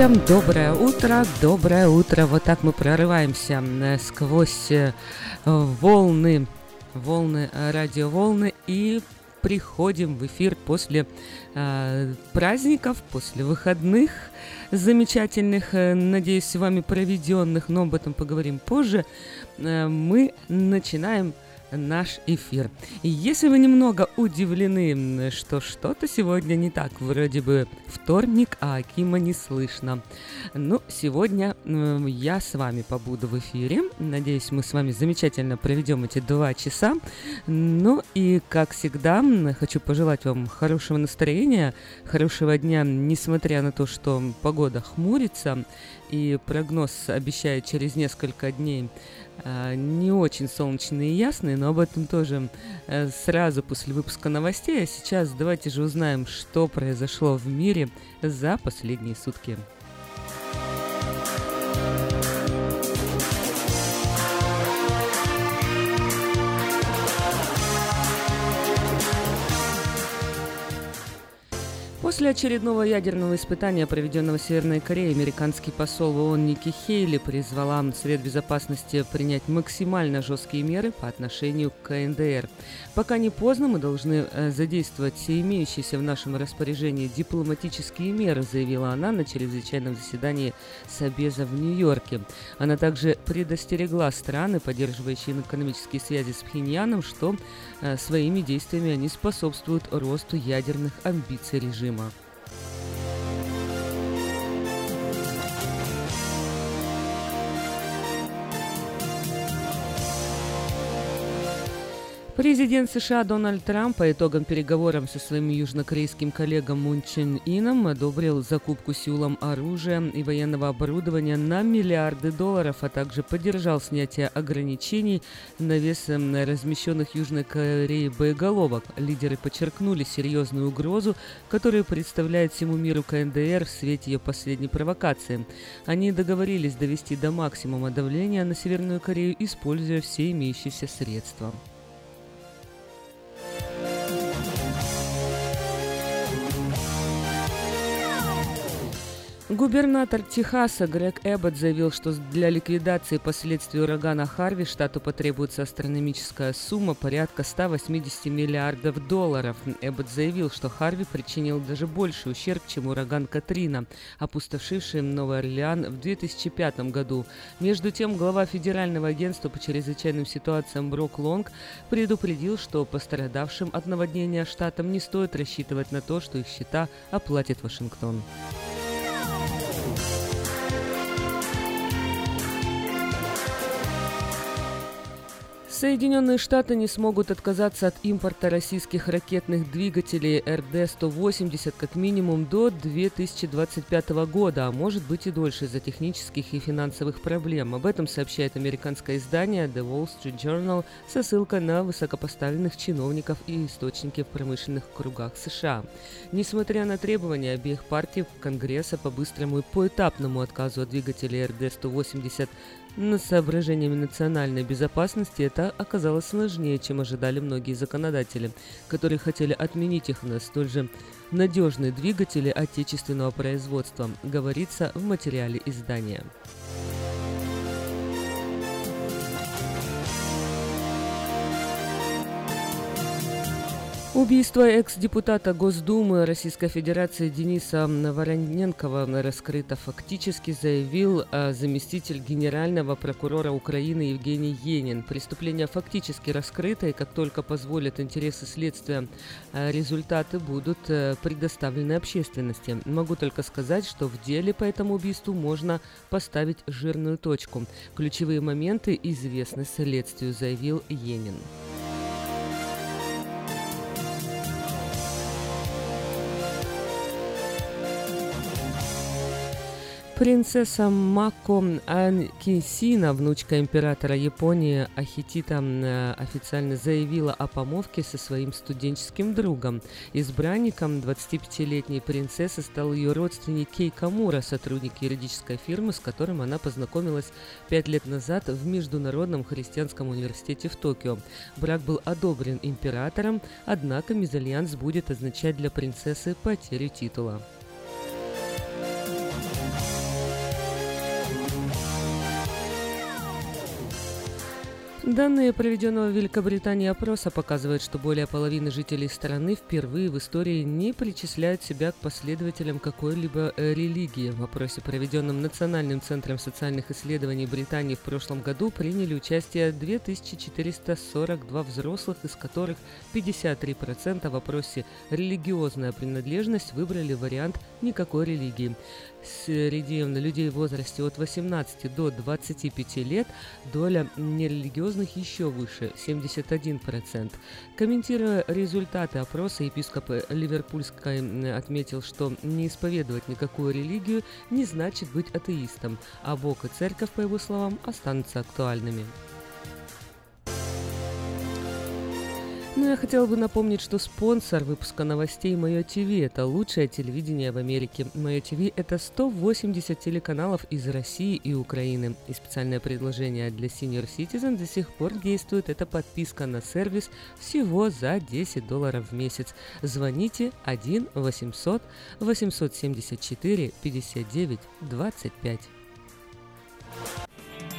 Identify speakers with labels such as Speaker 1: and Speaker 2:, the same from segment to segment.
Speaker 1: Всем, доброе утро, доброе утро. Вот так мы прорываемся э, сквозь э, волны, волны, э, радиоволны и приходим в эфир после э, праздников, после выходных замечательных, надеюсь, с вами проведенных, но об этом поговорим позже. Э, мы начинаем наш эфир. Если вы немного удивлены, что что-то сегодня не так, вроде бы вторник, а Акима не слышно. Ну, сегодня я с вами побуду в эфире. Надеюсь, мы с вами замечательно проведем эти два часа. Ну и, как всегда, хочу пожелать вам хорошего настроения, хорошего дня, несмотря на то, что погода хмурится и прогноз обещает через несколько дней не очень солнечные и ясные, но об этом тоже э, сразу после выпуска новостей. А сейчас давайте же узнаем, что произошло в мире за последние сутки. После очередного ядерного испытания, проведенного Северной Корее, американский посол в ООН Ники Хейли призвала Совет Безопасности принять максимально жесткие меры по отношению к КНДР. Пока не поздно, мы должны э, задействовать все имеющиеся в нашем распоряжении дипломатические меры, заявила она на чрезвычайном заседании Собеза в Нью-Йорке. Она также предостерегла страны, поддерживающие экономические связи с Пхеньяном, что э, своими действиями они способствуют росту ядерных амбиций режима. Президент США Дональд Трамп по итогам переговоров со своим южнокорейским коллегом Мун Чен Ином одобрил закупку Сеулом оружия и военного оборудования на миллиарды долларов, а также поддержал снятие ограничений на вес эм, размещенных Южной Кореей боеголовок. Лидеры подчеркнули серьезную угрозу, которую представляет всему миру КНДР в свете ее последней провокации. Они договорились довести до максимума давления на Северную Корею, используя все имеющиеся средства. Губернатор Техаса Грег Эббот заявил, что для ликвидации последствий урагана Харви штату потребуется астрономическая сумма порядка 180 миллиардов долларов. Эббот заявил, что Харви причинил даже больший ущерб, чем ураган Катрина, опустошивший Новый Орлеан в 2005 году. Между тем, глава Федерального агентства по чрезвычайным ситуациям Брок Лонг предупредил, что пострадавшим от наводнения штатам не стоит рассчитывать на то, что их счета оплатит Вашингтон. Соединенные Штаты не смогут отказаться от импорта российских ракетных двигателей РД-180 как минимум до 2025 года, а может быть и дольше из-за технических и финансовых проблем. Об этом сообщает американское издание The Wall Street Journal со ссылкой на высокопоставленных чиновников и источники в промышленных кругах США. Несмотря на требования обеих партий Конгресса по быстрому и поэтапному отказу от двигателей РД-180 но соображениями национальной безопасности это оказалось сложнее, чем ожидали многие законодатели, которые хотели отменить их на столь же надежные двигатели отечественного производства, говорится в материале издания. Убийство экс-депутата Госдумы Российской Федерации Дениса Вороненкова раскрыто фактически, заявил а, заместитель генерального прокурора Украины Евгений Енин. Преступление фактически раскрыто, и как только позволят интересы следствия, а, результаты будут э, предоставлены общественности. Могу только сказать, что в деле по этому убийству можно поставить жирную точку. Ключевые моменты известны следствию, заявил Енин. Принцесса Мако Анкисина, внучка императора Японии Ахитита, э, официально заявила о помолвке со своим студенческим другом. Избранником 25-летней принцессы стал ее родственник Кей Камура, сотрудник юридической фирмы, с которым она познакомилась пять лет назад в Международном христианском университете в Токио. Брак был одобрен императором, однако мезальянс будет означать для принцессы потерю титула. Данные проведенного в Великобритании опроса показывают, что более половины жителей страны впервые в истории не причисляют себя к последователям какой-либо э, религии. В опросе, проведенном Национальным центром социальных исследований Британии в прошлом году, приняли участие 2442 взрослых, из которых 53% в вопросе «религиозная принадлежность» выбрали вариант «никакой религии». Среди людей в возрасте от 18 до 25 лет доля нерелигиозных еще выше – 71%. Комментируя результаты опроса, епископ Ливерпульской отметил, что не исповедовать никакую религию не значит быть атеистом, а Бог и Церковь, по его словам, останутся актуальными. Ну, я хотела бы напомнить, что спонсор выпуска новостей Мое ТВ – это лучшее телевидение в Америке. Мое ТВ – это 180 телеканалов из России и Украины. И специальное предложение для Senior Citizen до сих пор действует. Это подписка на сервис всего за 10 долларов в месяц. Звоните 1 800 874 59 25.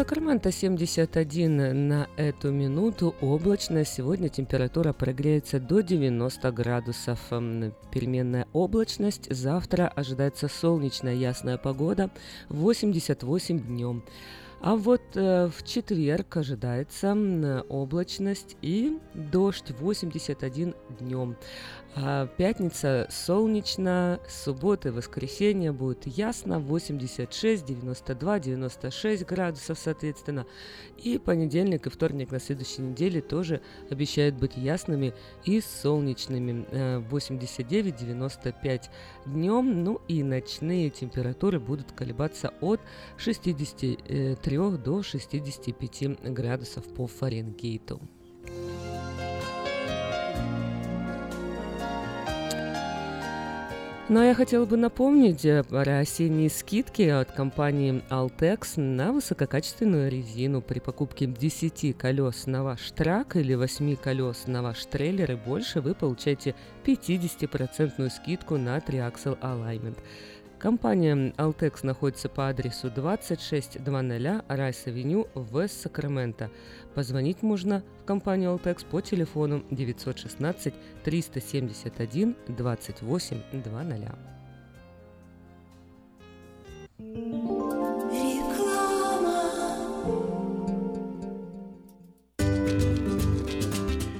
Speaker 1: Сакраменто 71 на эту минуту. Облачно. Сегодня температура прогреется до 90 градусов. Переменная облачность. Завтра ожидается солнечная ясная погода. 88 днем. А вот э, в четверг ожидается облачность и дождь 81 днем. А пятница солнечно, суббота и воскресенье будет ясно, 86, 92, 96 градусов соответственно. И понедельник и вторник на следующей неделе тоже обещают быть ясными и солнечными. 89, 95 днем, ну и ночные температуры будут колебаться от 63 до 65 градусов по Фаренгейту. Но я хотела бы напомнить э, про осенние скидки от компании Altex на высококачественную резину при покупке 10 колес на ваш трак или 8 колес на ваш трейлер и больше вы получаете 50% скидку на tri-axle alignment. Компания Altex находится по адресу 2600 Rice Avenue, West Sacramento. Позвонить можно в компанию Altex по телефону 916 371 28 00.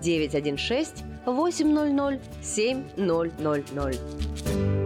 Speaker 2: 916 800 7000.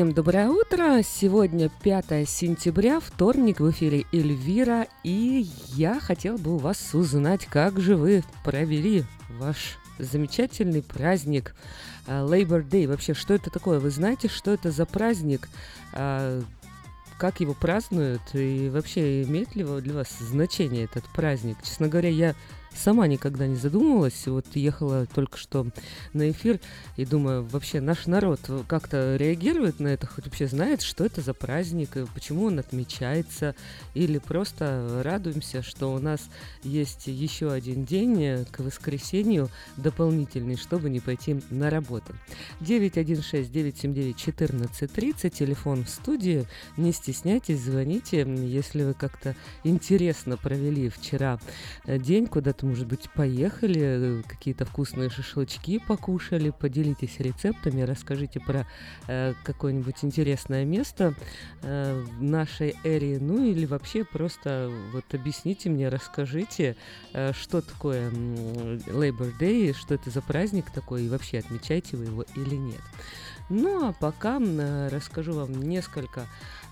Speaker 1: Всем доброе утро! Сегодня 5 сентября, вторник, в эфире Эльвира, и я хотел бы у вас узнать, как же вы провели ваш замечательный праздник а, Labor Day. Вообще, что это такое? Вы знаете, что это за праздник? А, Как его празднуют? И вообще, имеет ли для вас значение этот праздник? Честно говоря, я сама никогда не задумывалась. Вот ехала только что на эфир и думаю, вообще наш народ как-то реагирует на это, хоть вообще знает, что это за праздник, и почему он отмечается, или просто радуемся, что у нас есть еще один день к воскресенью дополнительный, чтобы не пойти на работу. 916-979-1430, телефон в студии. Не стесняйтесь, звоните, если вы как-то интересно провели вчера э, день, куда-то, может быть, поехали, э, какие-то вкусные шашлычки покушали, поделитесь рецептами, расскажите про э, какое-нибудь интересное место э, в нашей эре, ну или вообще просто вот объясните мне, расскажите, э, что такое Labor Day, что это за праздник такой, и вообще отмечаете вы его или нет. Ну а пока э, расскажу вам несколько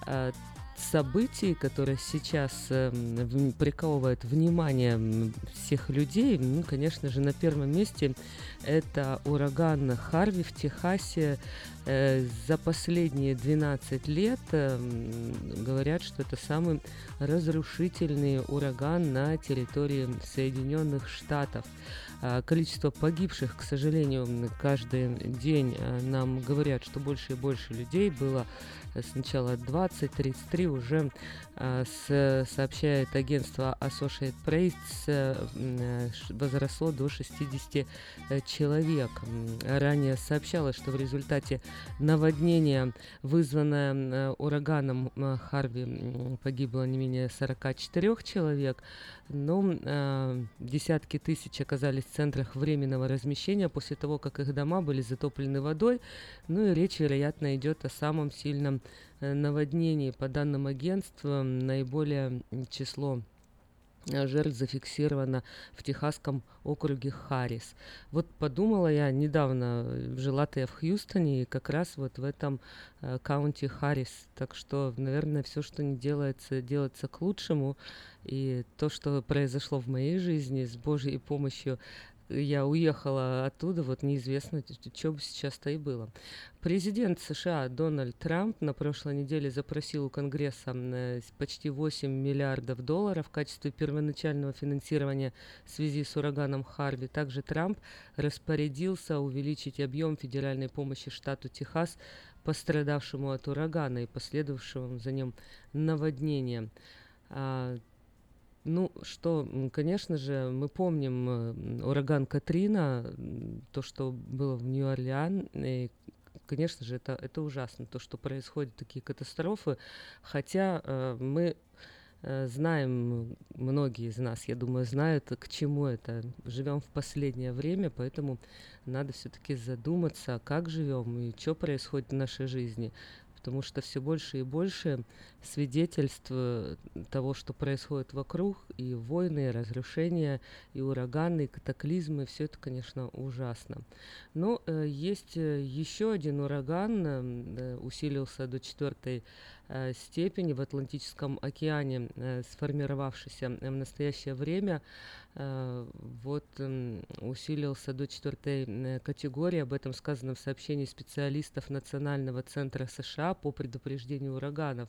Speaker 1: э, событий, которые сейчас э, в- приковывают внимание всех людей. Ну, конечно же, на первом месте это ураган Харви в Техасе. Э, за последние 12 лет э, говорят, что это самый разрушительный ураган на территории Соединенных Штатов. А, Количество погибших, к сожалению, каждый день э, нам говорят, что больше и больше людей было. Сначала 20-33 уже сообщает агентство Associated Press, э, э, возросло до 60 э, человек. Ранее сообщалось, что в результате наводнение, вызванное э, ураганом э, Харви, погибло не менее 44 человек, но э, десятки тысяч оказались в центрах временного размещения после того, как их дома были затоплены водой. Ну и речь, вероятно, идет о самом сильном э, наводнении. По данным агентства, наиболее число э, жертв зафиксировано в Техасском округе Харрис. Вот подумала я, недавно э, жила-то я в Хьюстоне, и как раз вот в этом э, каунти Харрис. Так что, наверное, все, что не делается, делается к лучшему. И то, что произошло в моей жизни с Божьей помощью, я уехала оттуда, вот неизвестно, что бы сейчас-то и было. Президент США Дональд Трамп на прошлой неделе запросил у Конгресса э, почти 8 миллиардов долларов в качестве первоначального финансирования в связи с ураганом Харви. Также Трамп распорядился увеличить объем федеральной помощи штату Техас, пострадавшему от урагана и последовавшему за ним наводнением. Ну что, конечно же, мы помним э, ураган Катрина, то, что было в Нью-Орлеан, и, конечно же, это, это ужасно, то, что происходят такие катастрофы, хотя э, мы э, знаем, многие из нас, я думаю, знают, к чему это. Живем в последнее время, поэтому надо все-таки задуматься, как живем и что происходит в нашей жизни. Потому что все больше и больше свидетельств того, что происходит вокруг, и войны, и разрушения, и ураганы, и катаклизмы, все это, конечно, ужасно. Но э, есть э, еще один ураган, э, усилился до четвертой э, степени в Атлантическом океане, э, сформировавшийся э, в настоящее время, вот м, усилился до четвертой э, категории. Об этом сказано в сообщении специалистов Национального центра США по предупреждению ураганов.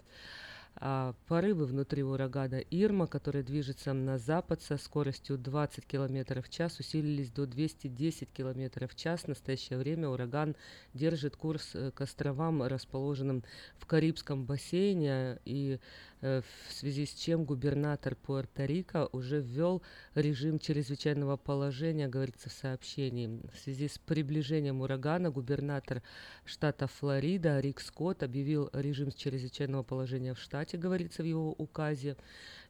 Speaker 1: А, порывы внутри урагана Ирма, который движется на запад со скоростью 20 км в час, усилились до 210 км в час. В настоящее время ураган держит курс э, к островам, расположенным в Карибском бассейне, и э, в связи с чем губернатор Пуэрто-Рико уже ввел режим чрезвычайного положения, говорится в сообщении. В связи с приближением урагана губернатор штата Флорида Рик Скотт объявил режим чрезвычайного положения в штате, говорится в его указе.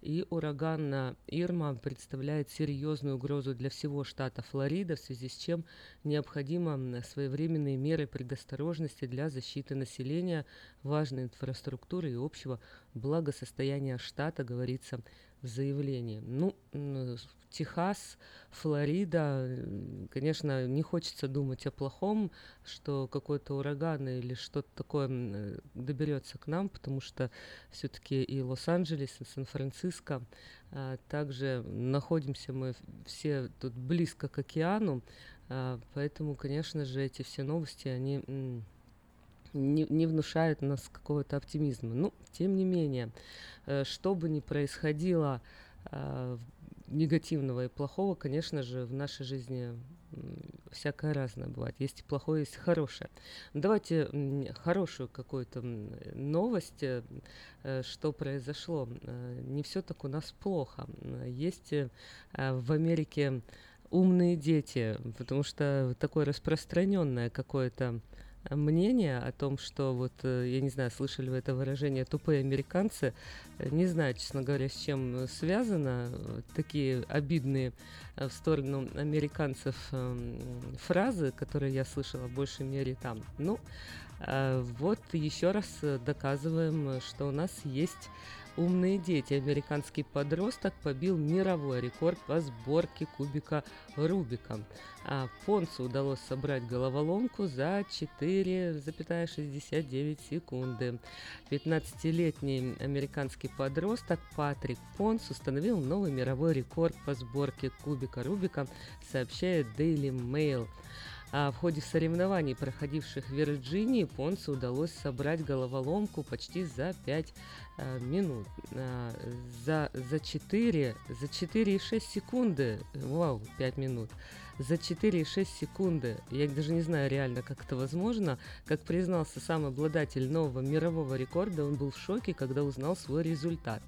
Speaker 1: И ураган Ирма представляет серьезную угрозу для всего штата Флорида, в связи с чем необходимо м, своевременные меры предосторожности для защиты населения, важной инфраструктуры и общего благосостояния штата, говорится в заявлении. Ну, Техас, Флорида, конечно, не хочется думать о плохом, что какой-то ураган или что-то такое доберется к нам, потому что все-таки и Лос-Анджелес, и Сан-Франциско, а, также находимся мы все тут близко к океану, а, поэтому, конечно же, эти все новости, они не, не внушают нас какого-то оптимизма. Ну, тем не менее, э, что бы ни происходило в- негативного и плохого, конечно же, в нашей жизни всякое разное бывает. Есть и плохое, есть и хорошее. Ну, Давайте хорошую какую-то новость, э, э, что произошло. Э, Не все так у нас плохо. Есть э, в Америке умные дети, потому что такое распространенное какое-то э, мнение о том, что вот, э, я не знаю, слышали вы это выражение «тупые американцы», Э, не знаю, честно говоря, с чем э, связано такие обидные в сторону американцев эм, фразы, которые я слышала в большей мере там. Ну, вот еще раз доказываем, что у нас есть умные дети. Американский подросток побил мировой рекорд по сборке кубика Рубика. А Понсу удалось собрать головоломку за 4,69 секунды. 15-летний американский подросток Патрик Понс установил новый мировой рекорд по сборке кубика Рубика, сообщает Daily Mail. А в ходе соревнований, проходивших в Вирджинии, Понсу удалось собрать головоломку почти за 5 э, минут. А, За, за 4, за 4,6 секунды, вау, 5 минут, за 4,6 секунды, я даже не знаю реально, как это возможно, как признался сам обладатель нового мирового рекорда, он был в шоке, когда узнал свой результат.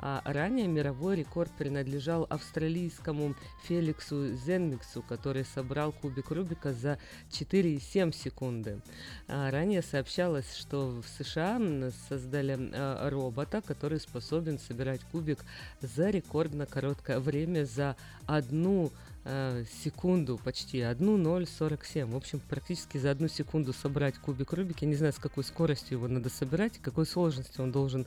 Speaker 1: А ранее мировой рекорд принадлежал австралийскому Феликсу Зенмиксу, который собрал кубик Рубика за 4,7 секунды. А ранее сообщалось, что в США создали а, робота, который способен собирать кубик за рекордно короткое время, за одну э, секунду почти, 1.047. В общем, практически за одну секунду собрать кубик Рубик. Я не знаю, с какой скоростью его надо собирать, какой сложностью он должен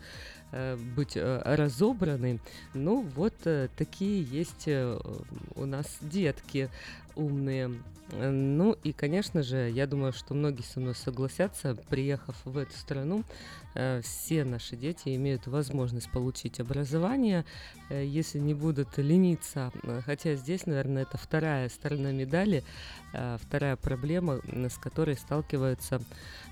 Speaker 1: э, быть э, разобранный. Ну, вот э, такие есть э, у нас детки умные. Ну и, конечно же, я думаю, что многие со мной согласятся, приехав в эту страну, все наши дети имеют возможность получить образование, э, если не будут лениться. Э, Хотя здесь, наверное, это вторая сторона медали, э, вторая проблема, с которой сталкиваются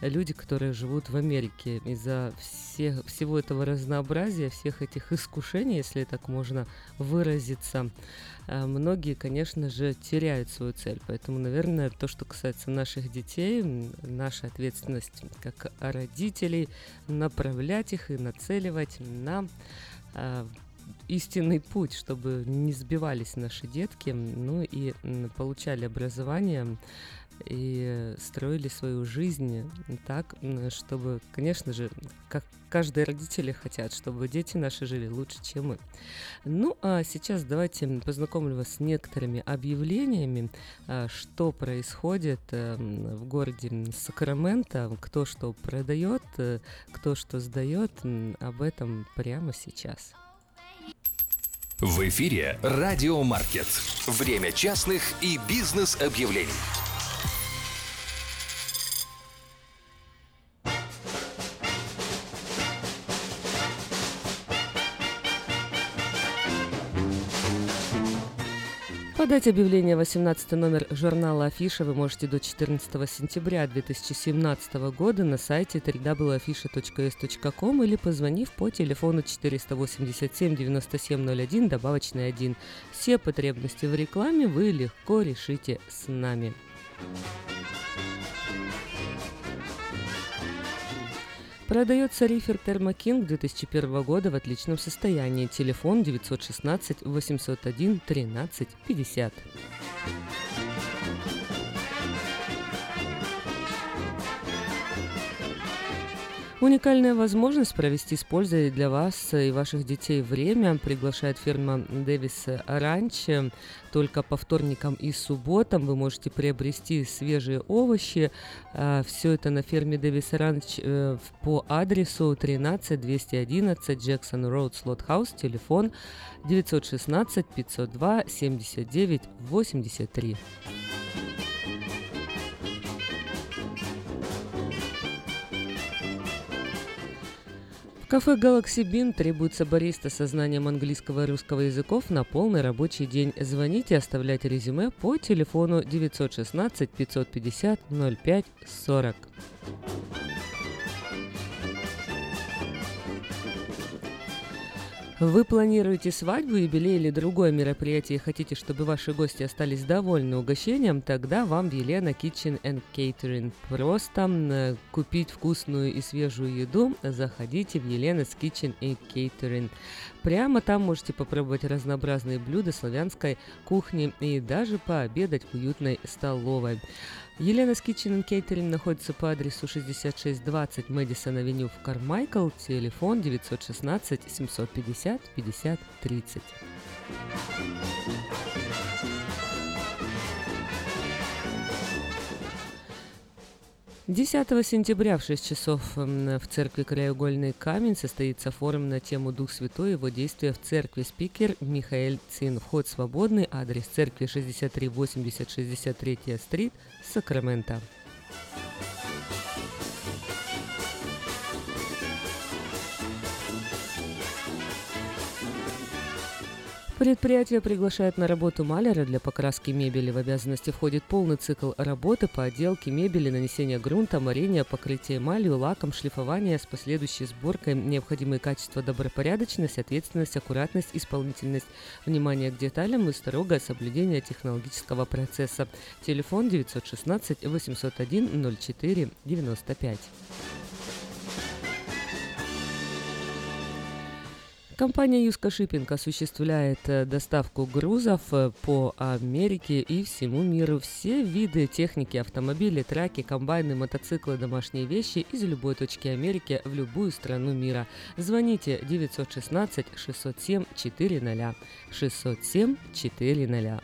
Speaker 1: люди, которые живут в Америке. Из-за всех, всего этого разнообразия, всех этих искушений, если так можно выразиться, э, многие, конечно же, теряют свою цель. Поэтому, наверное, то, что касается наших детей, наша ответственность как родителей направлять их и нацеливать на э, истинный путь, чтобы не сбивались наши детки, ну и получали образование и строили свою жизнь так, чтобы, конечно же, как каждые родители хотят, чтобы дети наши жили лучше, чем мы. Ну, а сейчас давайте познакомлю вас с некоторыми объявлениями, а, что происходит э, в городе Сакраменто, кто что продает, э, кто что сдает, об этом прямо сейчас.
Speaker 3: В эфире «Радио Маркет». Время частных и бизнес-объявлений.
Speaker 1: Подать объявление 18 номер журнала «Афиша» вы можете до 14 сентября 2017 года на сайте www.afisha.s.com или позвонив по телефону 487 9701 добавочный 1. Все потребности в рекламе вы легко решите с нами. Продается рифер Термокинг 2001 года в отличном состоянии. Телефон 916 801 13 50. Уникальная возможность провести с пользой для вас и ваших детей время приглашает фирма Дэвис Ранч. Только по вторникам и субботам вы можете приобрести свежие овощи. Все это на ферме Дэвис Ранч э, по адресу 13 211 Джексон Роуд Слот Хаус, телефон 916 502 79 83. Кафе Galaxy Bean требуется бариста со знанием английского и русского языков на полный рабочий день. Звоните и оставляйте резюме по телефону 916 550 05 40. Вы планируете свадьбу, юбилей или другое мероприятие и хотите, чтобы ваши гости остались довольны угощением, тогда вам Елена Kitchen and Catering. Просто м, купить вкусную и свежую еду, заходите в Елена's Kitchen and Catering. Прямо там можете попробовать разнообразные блюда славянской кухни и даже пообедать в уютной столовой. Елена's Kitchen and Catering находится по адресу 6620 Мэдисон Авеню в Кармайкл, телефон 916 750 50 30. 10 сентября в 6 часов в церкви Краеугольный камень состоится форум на тему «Дух Святой и его действия в церкви». Спикер Михаил Цин. Вход свободный. Адрес церкви 6380 63 стрит, Сакраменто. Предприятие приглашает на работу маляра для покраски мебели. В обязанности входит полный цикл работы по отделке мебели, нанесение грунта, морения, покрытие эмалью, лаком, шлифование с последующей сборкой. Необходимые качества добропорядочность, ответственность, аккуратность, исполнительность, внимание к деталям и строгое соблюдение технологического процесса. Телефон 916 801 04 95. Компания Юска Шиппинг осуществляет э, доставку грузов э, по Америке и всему миру. Все виды техники, автомобили, траки, комбайны, мотоциклы, домашние вещи из любой точки Америки в любую страну мира. Звоните 916 607 400 607 400.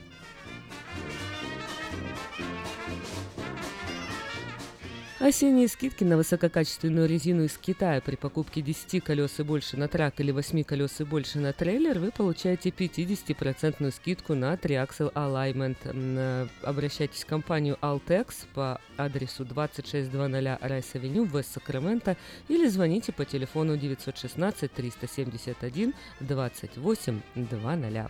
Speaker 1: Осенние скидки на высококачественную резину из Китая при покупке 10 колес и больше на трак или 8 колес и больше на трейлер вы получаете 50% скидку на Triaxle Alignment. Э, обращайтесь в компанию Altex по адресу 2600 Райс Авеню в Сакраменто или звоните по телефону 916 371 28 00.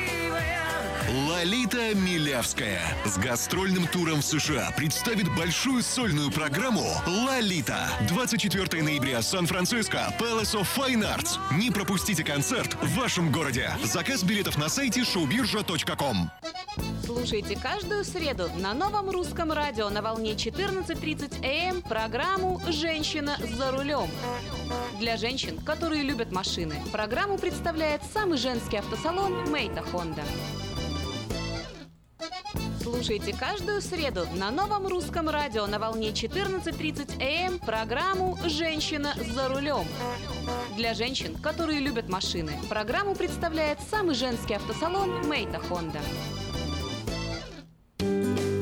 Speaker 4: Лолита Милявская с гастрольным туром в США представит большую сольную программу «Лолита». 24 ноября, Сан-Франциско, Palace of Fine Arts. Не пропустите концерт в вашем городе. Заказ билетов на сайте showbirja.com.
Speaker 5: Слушайте каждую среду на новом русском радио на волне 14.30 AM программу «Женщина за рулем». Для женщин, которые любят машины, программу представляет самый женский автосалон «Maita Honda». Слушайте каждую среду на новом русском радио на волне 14.30 AM программу «Женщина за рулем». Для женщин, которые любят машины, программу представляет самый женский автосалон «Maita Honda».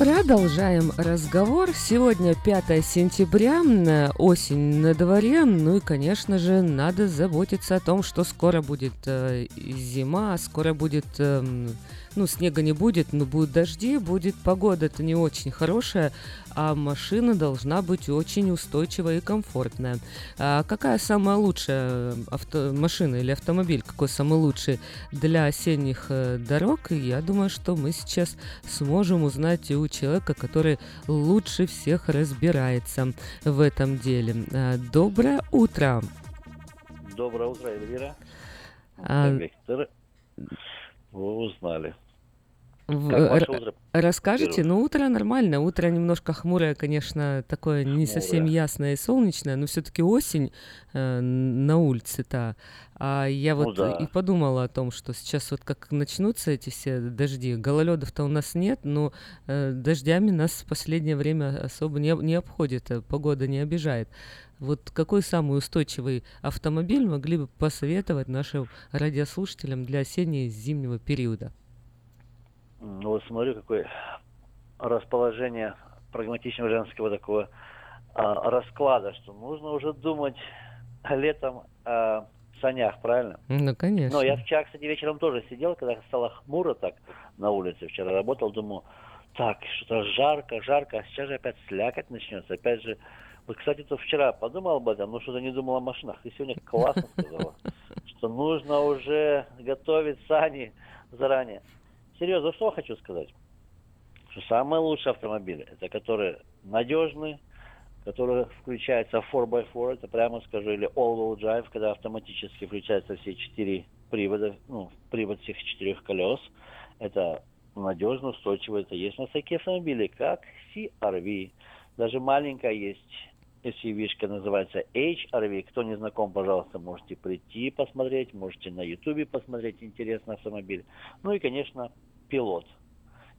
Speaker 1: Продолжаем разговор. Сегодня 5 сентября, м, осень на дворе, ну и, конечно же, надо заботиться о том, что скоро будет э, зима, скоро будет, э, ну, снега не будет, но будут дожди, будет погода-то не очень хорошая, а машина должна быть очень устойчивая и комфортная. А какая самая лучшая авто, машина или автомобиль, какой самый лучший для осенних э, дорог? Я думаю, что мы сейчас сможем узнать и у человека, который лучше всех разбирается в этом деле. А, Доброе утро!
Speaker 6: Доброе утро, Эльвира.
Speaker 1: А,
Speaker 6: Виктор, вы узнали.
Speaker 1: В- р-? Расскажите, ну утро нормально, утро немножко хмурое, конечно, такое не совсем
Speaker 6: Хмурое.
Speaker 1: ясное и солнечное, но все-таки осень э, на улице-то. А я
Speaker 6: Ну
Speaker 1: вот
Speaker 6: да.
Speaker 1: и подумала о том, что сейчас вот как начнутся эти все дожди, гололедов-то у нас нет, но э, дождями нас в последнее время особо не, не обходит, э, погода не обижает. Вот какой самый устойчивый автомобиль могли бы посоветовать нашим радиослушателям для осенне-зимнего периода?
Speaker 6: Ну вот смотрю, какое расположение прагматичного женского такого а, расклада, что нужно уже думать летом о санях, правильно?
Speaker 1: Ну, конечно.
Speaker 6: Но я вчера, кстати, вечером тоже сидел, когда стало хмуро так на улице, вчера работал, думаю, так, что-то жарко, жарко, а сейчас же опять слякоть начнется, опять же, вот, кстати, то вчера подумал об этом, но что-то не думал о машинах. Ты сегодня классно сказала, что нужно уже готовить сани заранее. Серьезно, что хочу сказать? Что самые лучшие автомобили, это которые надежны, которые включаются в 4x4, это прямо скажу, или all-wheel drive, когда автоматически включаются все четыре привода, ну, привод всех четырех колес. Это надежно, устойчиво. Это есть у нас такие автомобили, как CRV. Даже маленькая есть SUV-шка, называется HRV. Кто не знаком, пожалуйста, можете прийти посмотреть, можете на YouTube посмотреть интересный автомобиль. Ну и, конечно, пилот.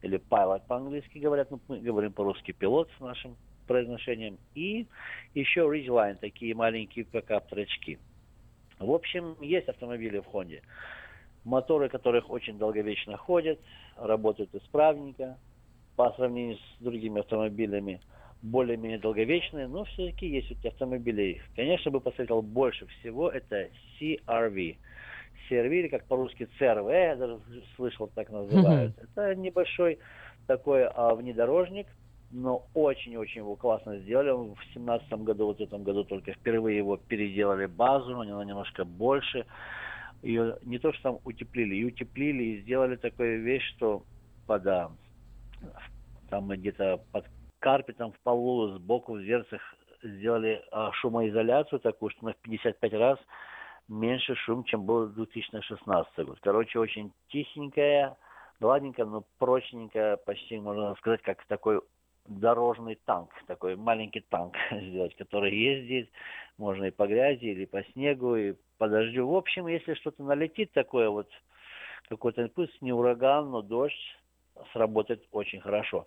Speaker 6: Или pilot по-английски говорят, но мы говорим по-русски пилот с нашим произношением. И еще Ridgeline, такие маленькие пикап-трачки. В общем, есть автомобили в Хонде. Моторы, которых очень долговечно ходят, работают исправненько. По сравнению с другими автомобилями более-менее долговечные, но все-таки есть эти автомобили. Конечно, бы посоветовал больше всего, это CRV. CRV, или как по-русски CRV, я даже слышал, так называют. Это небольшой такой а, внедорожник, но очень-очень его классно сделали. В семнадцатом году, вот в этом году только впервые его переделали базу, она немножко больше. Ее не то, что там утеплили, и утеплили, и сделали такую вещь, что под, а, там где-то под карпетом в полу, сбоку в дверцах сделали а, шумоизоляцию такую, что на 55 раз меньше шум, чем был 2016 год. Короче, очень тихенькая, гладненькая, но прочненькая, почти, можно сказать, как такой дорожный танк, такой маленький танк сделать, который ездит, можно и по грязи, или по снегу, и по дождю. В общем, если что-то налетит такое вот, какой-то, пусть не ураган, но дождь, сработает очень хорошо.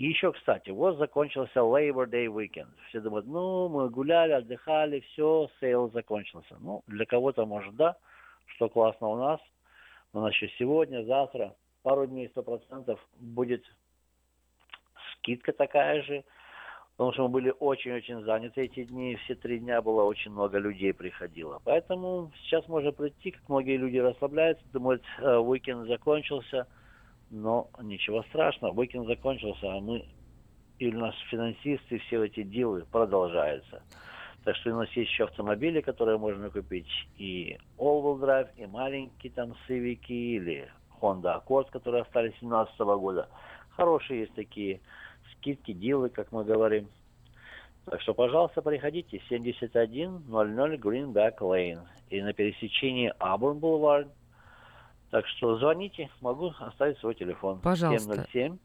Speaker 6: И еще, кстати, вот закончился Labor Day Weekend. Все думают, ну, мы гуляли, отдыхали, все, sale закончился. Ну, для кого-то, может, да, что классно у нас. У нас еще сегодня, завтра, пару дней, сто процентов будет скидка такая же. Потому что мы были очень-очень заняты эти дни. Все три дня было очень много людей приходило. Поэтому сейчас можно прийти, как многие люди расслабляются, думают, э, уикенд закончился – но ничего страшного, уикенд закончился, а мы, и у нас финансисты, все эти дилы продолжаются. Так что у нас есть еще автомобили, которые можно купить, и all-wheel drive, и маленькие там Civic, или Honda Accord, которые остались с 2017 года. Хорошие есть такие скидки, дилы, как мы говорим. Так что, пожалуйста, приходите, 7100 Greenback Lane, и на пересечении Auburn Boulevard, так что звоните, могу оставить свой телефон.
Speaker 1: Пожалуйста.
Speaker 6: 707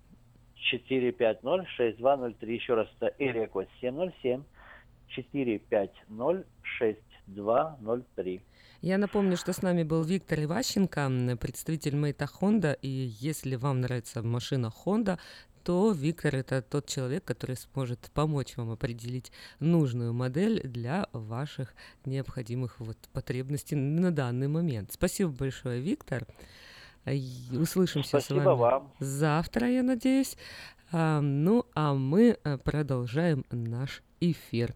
Speaker 6: 450-6203. Еще раз, это эрия код 707 450-6203.
Speaker 7: Я напомню, что с нами был Виктор Иващенко, представитель Мейта Honda, и если вам нравится машина Honda, то Виктор это тот человек, который сможет помочь вам определить нужную модель для ваших необходимых вот потребностей на данный момент. Спасибо большое, Виктор. Услышимся с
Speaker 6: Спасибо
Speaker 7: вами
Speaker 6: вам.
Speaker 7: завтра, я надеюсь. А, ну, а мы э, продолжаем наш эфир.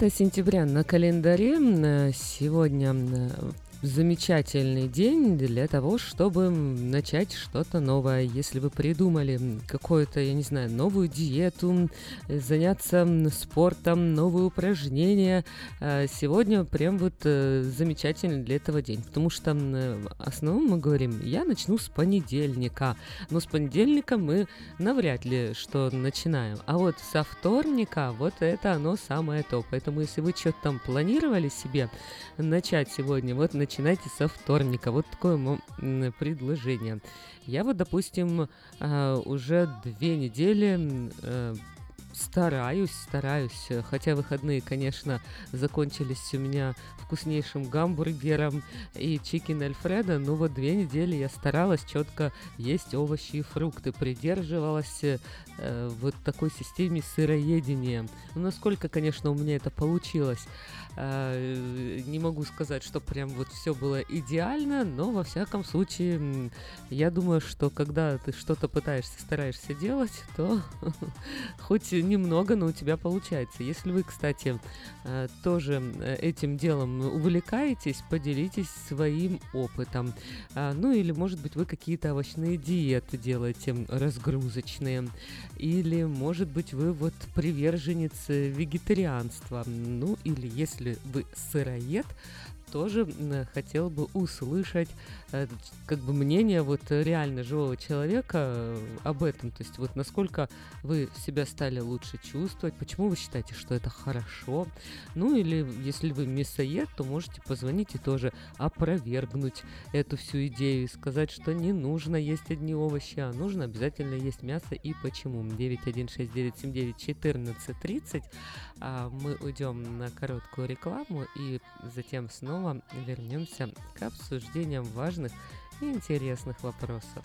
Speaker 7: 9 сентября на календаре. Э, сегодня э, замечательный день для того, чтобы начать что-то новое. Если вы придумали какую-то, я не знаю, новую диету, заняться спортом, новые упражнения, э, сегодня прям вот э, замечательный для этого день. Потому что э, основном мы говорим, я начну с понедельника. Но с понедельника мы навряд ли что начинаем. А вот со вторника вот это оно самое то. Поэтому если вы что-то там планировали себе начать сегодня, вот начинайте со вторника. Вот такое предложение. Я вот, допустим, а, уже две недели э,
Speaker 1: стараюсь, стараюсь. Хотя выходные, конечно, закончились у меня вкуснейшим гамбургером и чикен альфредо, но вот две недели я старалась четко есть овощи и фрукты, придерживалась э, вот такой системе сыроедения. Ну, насколько, конечно, у меня это получилось. Э, не могу сказать, что прям вот все было идеально, но во всяком случае, я думаю, что когда ты что-то пытаешься, стараешься делать, то хоть немного, но у тебя получается. Если вы, кстати, э, тоже этим делом увлекаетесь, поделитесь своим опытом. А, ну или, может быть, вы какие-то овощные диеты делаете разгрузочные. Или, может быть, вы вот приверженец вегетарианства. Ну или если вы сыроед, тоже хотел бы услышать как бы мнение вот реально живого человека э, об этом. То есть вот насколько вы себя стали лучше чувствовать, почему вы считаете, что это хорошо. Ну или если вы мясоед, то можете позвонить и тоже опровергнуть эту всю идею и сказать, что не нужно есть одни овощи, а нужно обязательно есть мясо и почему. 916-979-1430. А мы уйдем на короткую рекламу и затем снова вернемся к обсуждениям важных и интересных вопросов.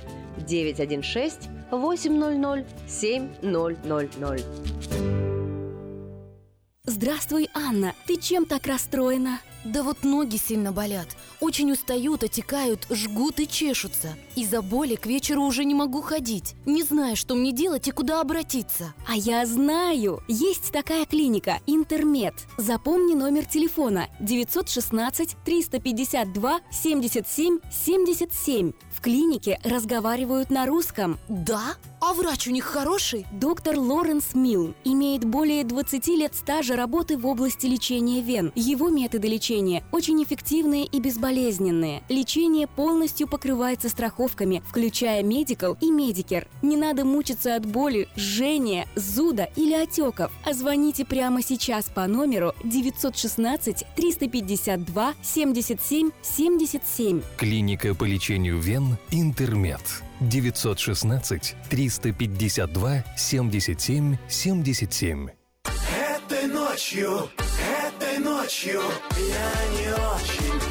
Speaker 2: 916 800 7000.
Speaker 8: Здравствуй, Анна. Ты чем так расстроена?
Speaker 9: Да вот ноги сильно болят. Очень устают, отекают, жгут и чешутся. Из-за боли к вечеру уже не могу ходить. Не знаю, что мне делать и куда обратиться.
Speaker 8: А я знаю! Есть такая клиника «Интермед». Запомни номер телефона 916 352 77 77. В клинике разговаривают на русском.
Speaker 9: Да? А врач у них хороший?
Speaker 8: Доктор Лоренс Милл имеет более 20 лет стажа работы в области лечения вен. Его методы лечения очень эффективные и безболезненные. Лечение полностью покрывается страховками, включая Medi-Cal и Medicare. Не надо мучиться от боли, жжения, зуда или отеков. А звоните прямо сейчас по номеру 916 352 77 77.
Speaker 3: Клиника по лечению вен «Интермед». 916 352 77 77.
Speaker 10: Этой ночью, этой ночью я не очень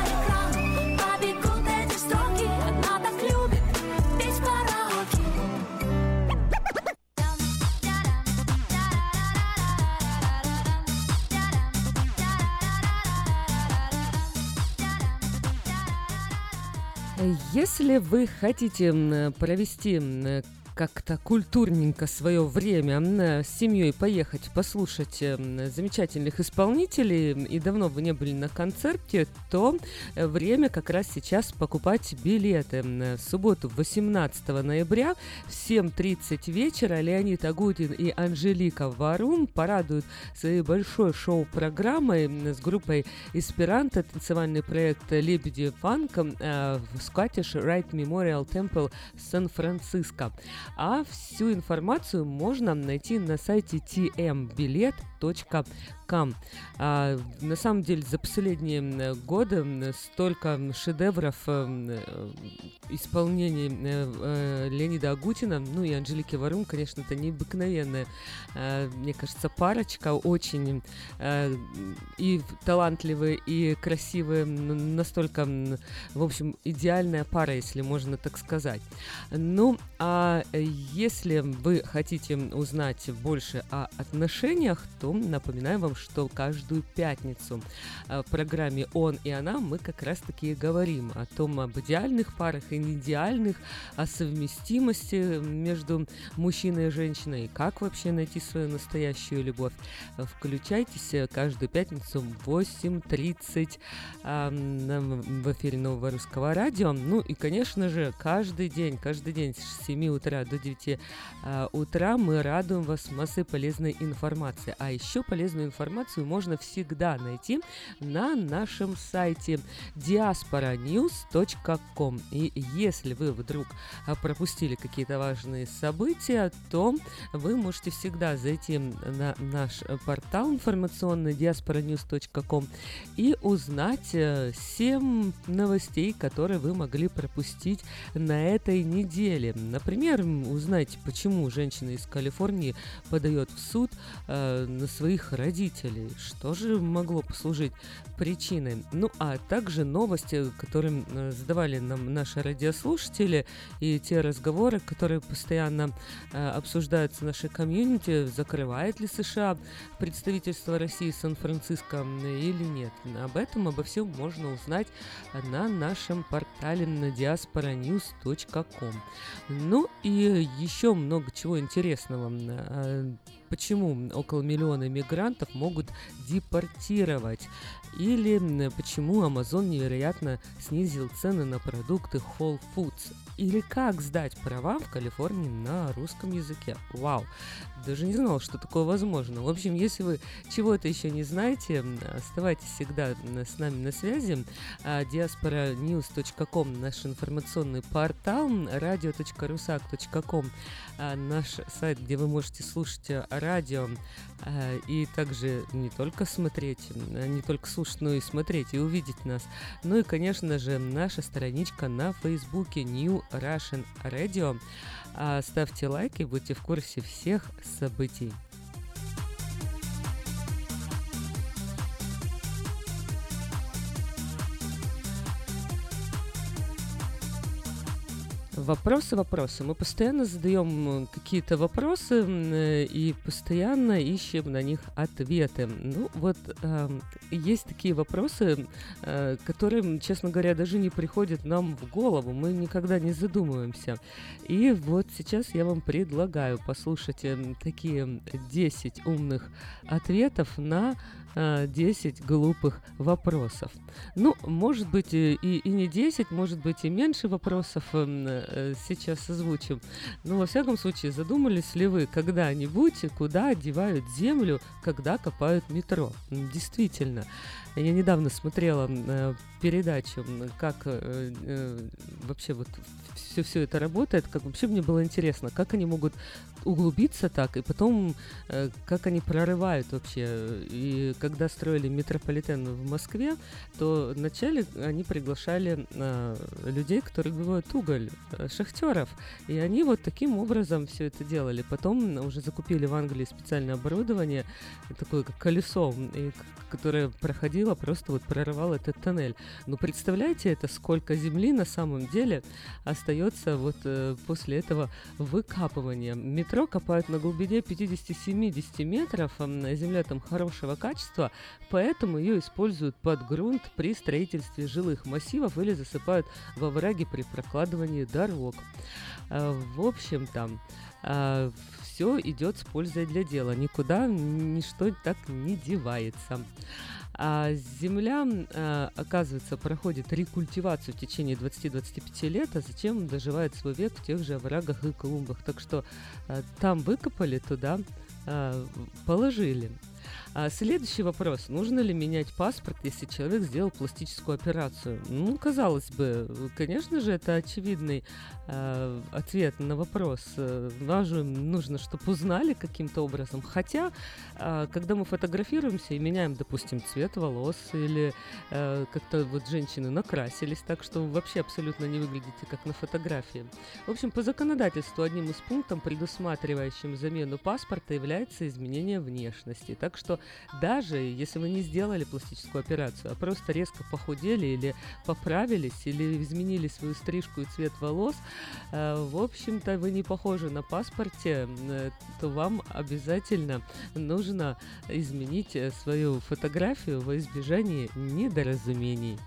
Speaker 1: Если вы хотите провести как-то культурненько свое время м, с семьей поехать послушать м, замечательных исполнителей, и давно вы не были на концерте, то э, время как раз сейчас покупать билеты. В субботу, 18 ноября в 7.30 вечера Леонид Агутин и Анжелика Варум порадуют своей большой шоу-программой с группой Эсперанто, танцевальный проект «Лебеди Фанка» э, в Scottish Rite Memorial Temple Сан-Франциско. А всю информацию можно найти на сайте tmbilet.com. А, на самом деле за последние годы столько шедевров м, э, исполнений э, э, Леонида Агутина, ну и Анжелики Варум, конечно, это необыкновенная, э, мне кажется, парочка, очень э, и талантливые, и красивые, настолько, в общем, идеальная пара, если можно так сказать. Ну, а если вы хотите узнать больше о отношениях, то напоминаю вам, что каждую пятницу э, в программе «Он и она» мы как раз-таки говорим о том, об идеальных парах и неидеальных, о совместимости между мужчиной и женщиной, и как вообще найти свою настоящую любовь. Э, Включайтесь э, каждую пятницу в 8.30 а, на- в эфире Нового Русского Радио. Ну и, конечно же, каждый день, каждый день с 7 утра до 9 а, утра мы радуем вас массой полезной информации. А еще полезную информацию можно всегда найти на нашем сайте diasporanews.com. И если вы вдруг а, пропустили какие-то важные события, то вы можете всегда зайти на наш э, портал информационный diasporanews.com и узнать э, 7 новостей, которые вы могли пропустить на этой неделе. Например, м, узнайте, почему женщина из Калифорнии подает в суд э, на своих родителей. Что же могло послужить причиной? Ну, а также новости, которые э, задавали нам наши радиослушатели, и те разговоры, которые постоянно э, обсуждаются в нашей комьюнити, закрывает ли США представительство России в Сан-Франциско или нет. Об этом, обо всем можно узнать на нашем портале на diasporanews.com. Ну и еще много чего интересного. Почему около миллиона мигрантов могут депортировать? Или почему Amazon невероятно снизил цены на продукты Whole Foods? Или как сдать права в Калифорнии на русском языке? Вау! Даже не знал, что такое возможно. В общем, если вы чего-то еще не знаете, оставайтесь всегда с нами на связи. А, diasporanews.com наш информационный портал, radio.rusak.com а, наш сайт, где вы можете слушать э, радио а, и также не только смотреть, не только слушать, но и смотреть и увидеть нас. Ну и, конечно же, наша страничка на Фейсбуке New Russian Radio. А, Ставьте лайки, будьте в курсе всех событий. Вопросы, вопросы. Мы постоянно задаем э, какие-то вопросы э, и постоянно ищем на них ответы. Ну, вот эм, есть такие вопросы, э, которые, честно говоря, даже не приходят нам в голову. Мы никогда не задумываемся. И вот сейчас я вам предлагаю послушать эм, такие 10 умных ответов на э, 10 глупых вопросов. Ну, может быть, и, и не 10, может быть, и меньше вопросов эм, э, сейчас озвучим. Но, во всяком случае, задумались ли вы когда-нибудь, куда одевают землю, когда копают метро? Действительно. Я недавно смотрела э, передачу, как э, э, вообще вот все, все это работает, как вообще мне было интересно, как они могут углубиться так, и потом э, как они прорывают вообще. И когда строили метрополитен в Москве, то вначале они приглашали э, людей, которые добывают уголь, э, шахтеров, и они вот таким образом все это делали. Потом уже закупили в Англии специальное оборудование, такое как колесо, и, которое проходило просто вот прорывала этот тоннель. Ну, представляете, это сколько земли на самом деле остается вот после этого выкапывания. Метро копают на глубине 50-70 метров, земля там хорошего качества, поэтому ее используют под грунт при строительстве жилых массивов или засыпают во враги при прокладывании дорог. А, в общем, там а, все идет с пользой для дела, никуда ничто так не девается. А земля, а, оказывается, проходит рекультивацию в течение 20-25 лет, а затем доживает свой век в тех же оврагах и клумбах. Так что а, там выкопали, туда а, положили. А следующий вопрос. Нужно ли менять паспорт, если человек сделал пластическую операцию? Ну, казалось бы, конечно же, это очевидный э, ответ на вопрос. Вас же нужно, чтобы узнали каким-то образом. Хотя, э, когда мы фотографируемся и меняем, допустим, цвет волос или э, как-то вот женщины накрасились так, что вы вообще абсолютно не выглядите как на фотографии. В общем, по законодательству одним из пунктов, предусматривающим замену паспорта, является изменение внешности. Так что даже если вы не сделали пластическую операцию, а просто резко похудели или поправились, или изменили свою стрижку и цвет волос, э, в общем-то, вы не похожи на паспорте, э, то вам обязательно нужно изменить э, свою фотографию во избежание недоразумений.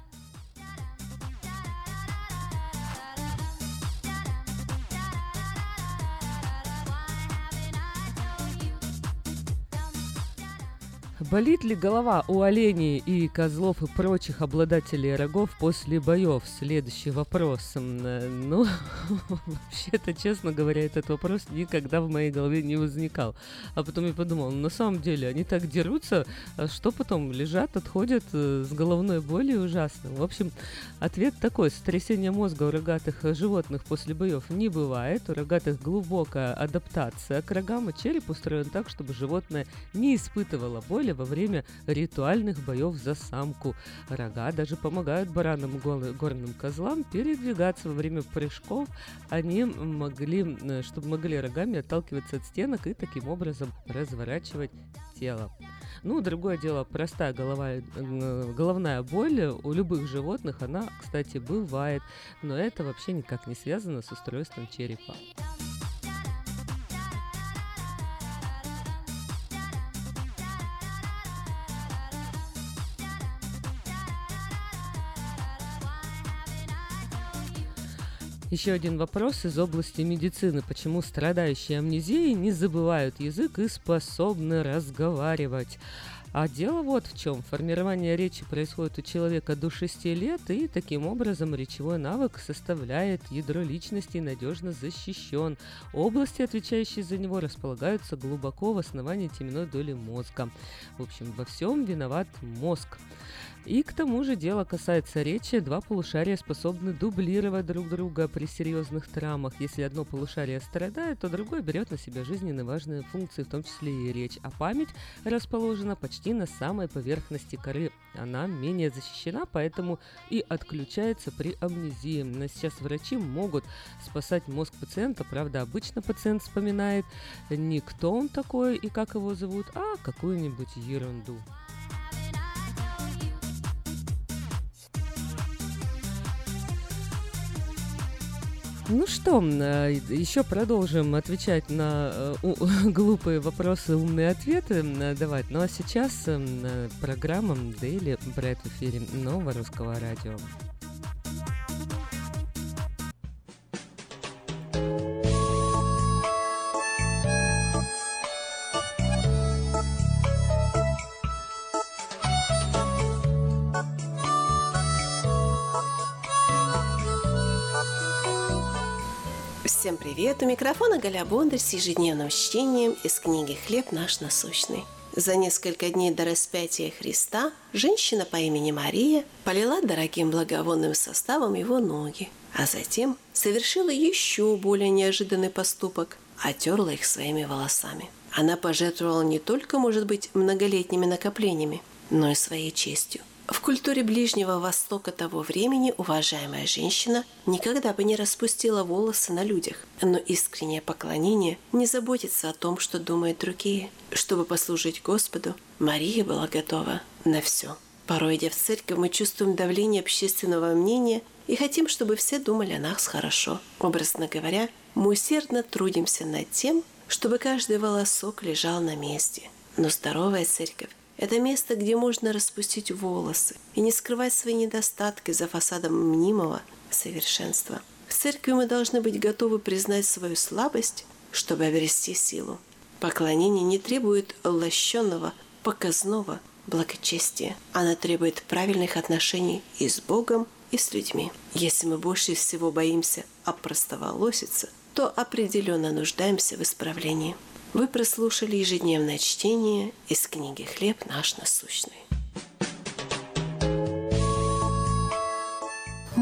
Speaker 1: Болит ли голова у оленей и козлов и прочих обладателей рогов после боев? Следующий вопрос. Э, ну, вообще-то, честно говоря, этот вопрос никогда в моей голове не возникал. А потом я подумал, ну, на самом деле, они так дерутся, а что потом лежат, отходят э, с головной болью ужасно. В общем, ответ такой. Сотрясение мозга у рогатых животных после боев не бывает. У рогатых глубокая адаптация к рогам, и череп устроен так, чтобы животное не испытывало боли во время ритуальных боев за самку. Рога даже помогают баранам горным козлам передвигаться во время прыжков. Они могли, э, чтобы могли рогами отталкиваться от стенок и таким образом разворачивать тело. Ну, другое дело, простая голова, э, головная боль у любых животных, она, кстати, бывает, но это вообще никак не связано с устройством черепа. Еще один вопрос из области медицины. Почему страдающие амнезией не забывают язык и способны разговаривать? А дело вот в чем. Формирование речи происходит у человека до 6 лет, и таким образом речевой навык составляет ядро личности и надежно защищен. Области, отвечающие за него, располагаются глубоко в основании теменной доли мозга. В общем, во всем виноват мозг. И к тому же дело касается речи. Два полушария способны дублировать друг друга при серьезных травмах. Если одно полушарие страдает, то другое берет на себя жизненно важные функции, в том числе и речь. А память расположена почти на самой поверхности коры. Она менее защищена, поэтому и отключается при амнезии. Но сейчас врачи могут спасать мозг пациента. Правда, обычно пациент вспоминает не кто он такой и как его зовут, а какую-нибудь ерунду. Ну что, э, еще продолжим отвечать на э, глупые вопросы, умные ответы давать. Ну а сейчас программа Daily Bread в эфире Нового Русского Радио.
Speaker 11: Всем привет! У микрофона Галя Бондарь с ежедневным чтением из книги «Хлеб наш насущный». За несколько дней до распятия Христа женщина по имени Мария полила дорогим благовонным составом его ноги, а затем совершила еще более неожиданный поступок – отерла их своими волосами. Она пожертвовала не только, может быть, многолетними накоплениями, но и своей честью – в культуре Ближнего Востока того времени уважаемая женщина никогда бы не распустила волосы на людях, но искреннее поклонение не заботится о том, что думают другие. Чтобы послужить Господу, Мария была готова на все. Порой, идя в церковь, мы чувствуем давление общественного мнения и хотим, чтобы все думали о нас хорошо. Образно говоря, мы усердно трудимся над тем, чтобы каждый волосок лежал на месте. Но здоровая церковь – это место, где можно распустить волосы и не скрывать свои недостатки за фасадом мнимого совершенства. В церкви мы должны быть готовы признать свою слабость, чтобы обрести силу. Поклонение не требует лощенного, показного благочестия. Оно требует правильных отношений и с Богом, и с людьми. Если мы больше всего боимся опростоволоситься, то определенно нуждаемся в исправлении. Вы прослушали ежедневное чтение из книги «Хлеб наш насущный».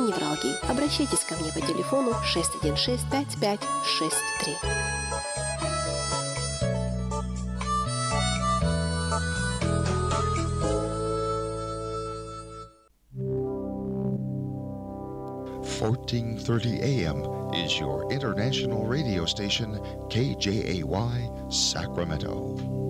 Speaker 11: невралгии. Обращайтесь ко мне по телефону 616 5563.
Speaker 12: Fourteen thirty AM is your international radio station KJAY Sacramento.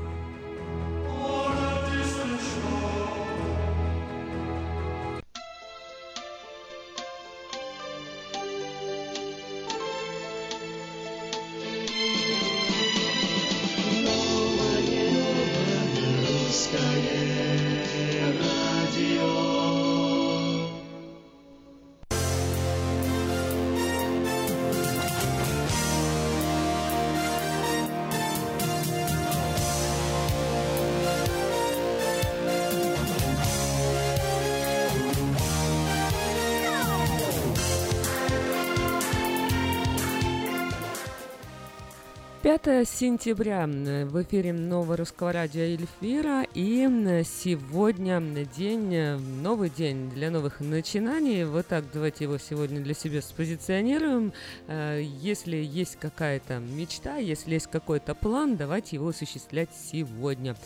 Speaker 1: 5 сентября в эфире Нового Русского Радио Эльфира и сегодня день, новый день для новых начинаний. Вот так давайте его сегодня для себя спозиционируем. Э, если есть какая-то мечта, если есть какой-то план, давайте его осуществлять сегодня.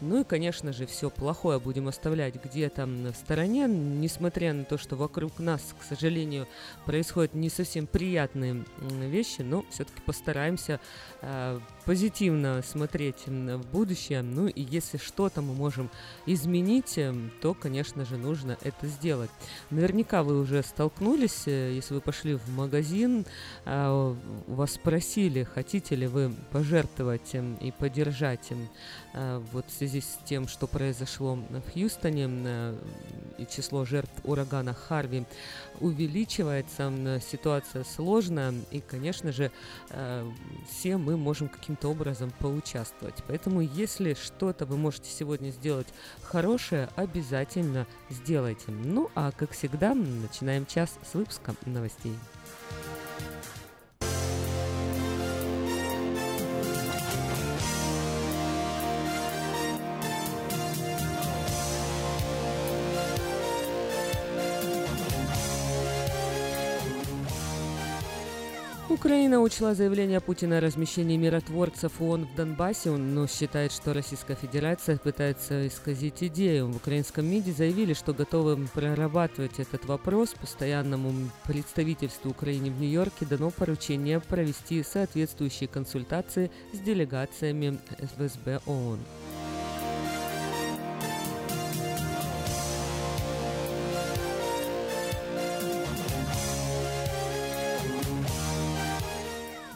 Speaker 1: Ну и, конечно же, все плохое будем оставлять где-то в стороне, несмотря на то, что вокруг нас, к сожалению, происходят не совсем приятные вещи, но все-таки постараемся Э, позитивно смотреть в будущее. Ну и если что-то мы можем изменить, э, то, конечно же, нужно это сделать. Наверняка вы уже столкнулись, э, если вы пошли в магазин, вас спросили, хотите ли вы пожертвовать и поддержать вот в связи с тем, что произошло в Хьюстоне и число жертв урагана Харви увеличивается, ситуация сложная, и, конечно же, все мы можем каким-то образом поучаствовать. Поэтому, если что-то вы можете сегодня сделать хорошее, обязательно сделайте. Ну, а как всегда, начинаем час с выпуска новостей. Украина учла заявление Путина о размещении миротворцев ООН в Донбассе, но считает, что Российская Федерация пытается исказить идею. В украинском МИДе заявили, что готовы прорабатывать этот вопрос. Постоянному представительству Украины в Нью-Йорке дано поручение провести соответствующие консультации с делегациями ФСБ ООН.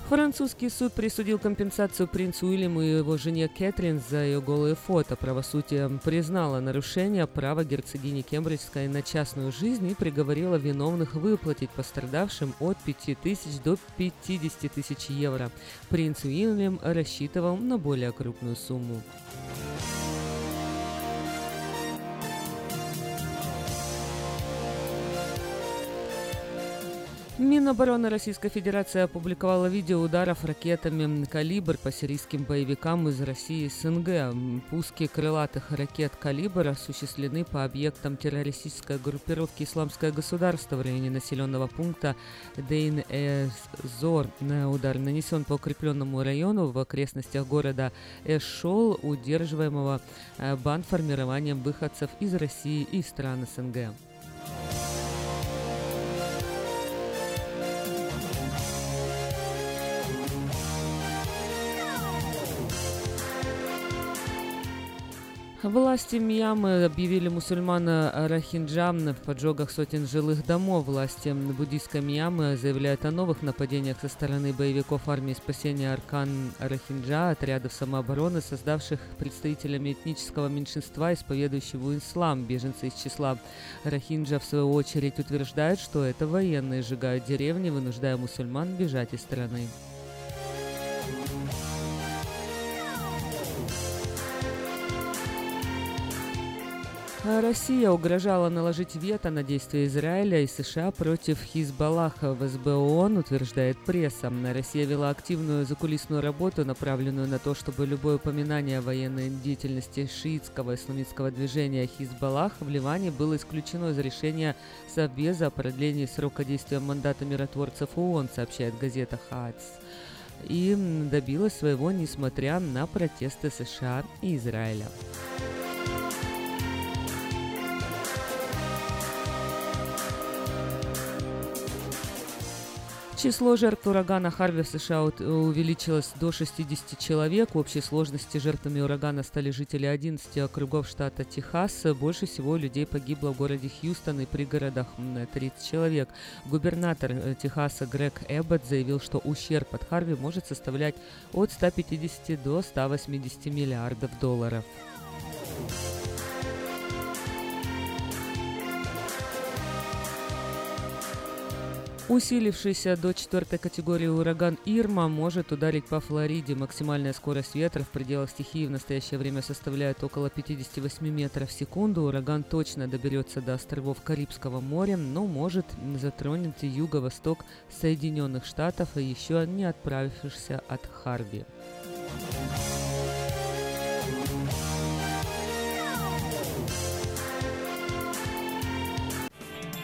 Speaker 1: Французский суд присудил компенсацию принцу Уильяму и его жене Кэтрин за ее голые фото. Правосудие признало нарушение права герцогини Кембриджской на частную жизнь и приговорило виновных выплатить пострадавшим от 5 тысяч до 50 тысяч евро. Принц Уильям рассчитывал на более крупную сумму. Минобороны Российской Федерации опубликовала видео ударов ракетами «Калибр» по сирийским боевикам из России и СНГ. Пуски крылатых ракет «Калибр» осуществлены по объектам террористической группировки «Исламское государство» в районе населенного пункта Дейн-Эзор. Удар нанесен по укрепленному району в окрестностях города Эшол, удерживаемого э, бандформированием выходцев из России и стран СНГ. Власти Мьямы объявили мусульмана Рахинджам в поджогах сотен жилых домов. Власти буддийской Мьямы заявляют о новых нападениях со стороны боевиков армии спасения Аркан Рахинджа, отрядов самообороны, создавших представителями этнического меньшинства, исповедующего ислам. Беженцы из числа Рахинджа, в свою очередь, утверждают, что это военные сжигают деревни, вынуждая мусульман бежать из страны. Россия угрожала наложить вето на действия Израиля и США против Хизбаллаха в СБ ООН, утверждает пресса. Россия вела активную закулисную работу, направленную на то, чтобы любое упоминание военной деятельности шиитского исламистского движения Хизбаллах в Ливане было исключено из решения Совбеза о продлении срока действия мандата миротворцев ООН, сообщает газета «Хаац» и добилась своего, несмотря на протесты США и Израиля. Число жертв урагана Харви в США увеличилось до 60 человек. В общей сложности жертвами урагана стали жители 11 округов штата Техас. Больше всего людей погибло в городе Хьюстон и пригородах 30 человек. Губернатор э, Техаса Грег Эббот заявил, что ущерб от Харви может составлять от 150 до 180 миллиардов долларов. Усилившийся до четвертой категории ураган Ирма может ударить по Флориде. Максимальная скорость ветра в пределах стихии в настоящее время составляет около 58 метров в секунду. Ураган точно доберется до островов Карибского моря, но может затронуть юго-восток Соединенных Штатов и еще не отправившихся от Харви.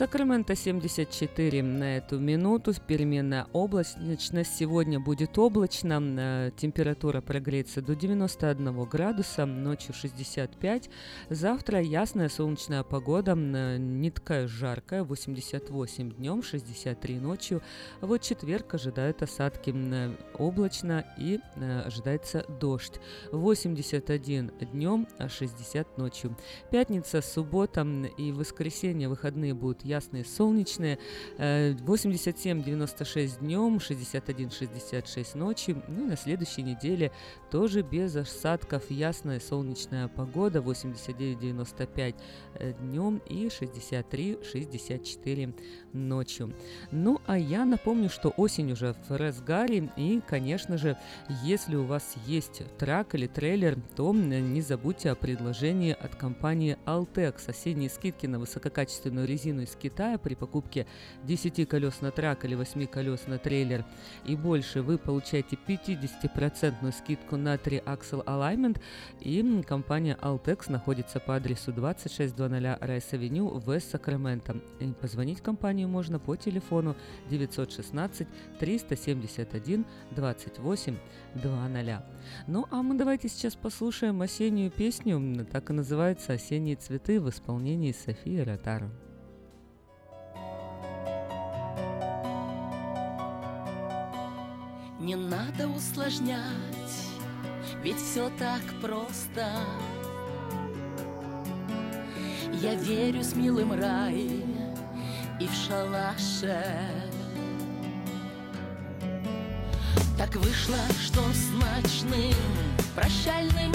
Speaker 1: Сакраменто 74 на эту минуту. Переменная облачность. Сегодня будет облачно. э, Температура прогреется до 91 градуса. Ночью 65. Завтра ясная солнечная погода. э, Не такая жаркая. 88 днем, 63 ночью. Вот четверг ожидают осадки. м, Облачно и э, ожидается дождь. 81 днем, а 60 ночью. Пятница, суббота и воскресенье, выходные будут ясные, солнечные. Э, 87-96 днем, 61-66 ночью. Ну и на следующей неделе тоже без осадков ясная солнечная погода. 89-95 днем и 63-64 ночью. Ну а я напомню, что осень уже в разгаре. И, конечно же, если у вас есть трак или трейлер, то не забудьте о предложении от компании Altex. Осенние скидки на высококачественную резину из Китая при покупке 10 колес на трак или 8 колес на трейлер и больше вы получаете 50% скидку на 3 Axle Alignment. И компания Altex находится по адресу 2600 Райс Авеню в Сакраменто. Позвонить компанию можно по телефону 916 371 28 00. Ну а мы давайте сейчас послушаем осеннюю песню, так и называется «Осенние цветы» в исполнении Софии Ротару.
Speaker 7: Не надо усложнять, ведь все так просто. Я верю с милым рай и в шалаше. Так вышло, что с ночным прощальным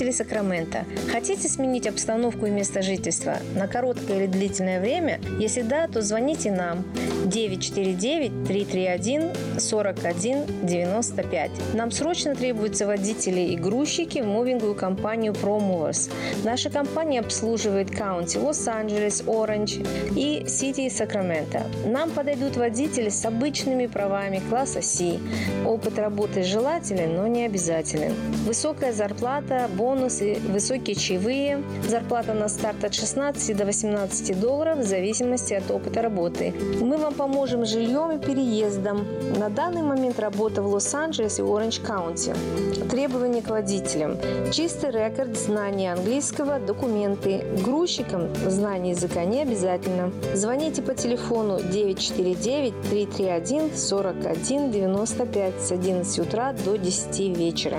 Speaker 13: жители Сакрамента, хотите сменить обстановку и место жительства на короткое или длительное время? Если да, то звоните нам 949-331-4195. Нам срочно требуются водители и грузчики в мувинговую компанию ProMovers. Наша компания обслуживает каунти Лос-Анджелес, Оранж и Сити Сакраменто. Нам подойдут водители с обычными правами класса C. Опыт работы желателен, но не обязателен. Высокая зарплата, бонусы, высокие чаевые. Зарплата на старт от 16 до 18 долларов в зависимости от опыта работы. Мы вам поможем жильем и переездом. На данный момент работа в Лос-Анджелесе и Orange County. Требования к водителям. Чистый рекорд, знание английского, документы. Грузчикам знание языка не обязательно. Звоните по телефону 949-331-4195 с 11 утра до 10 вечера.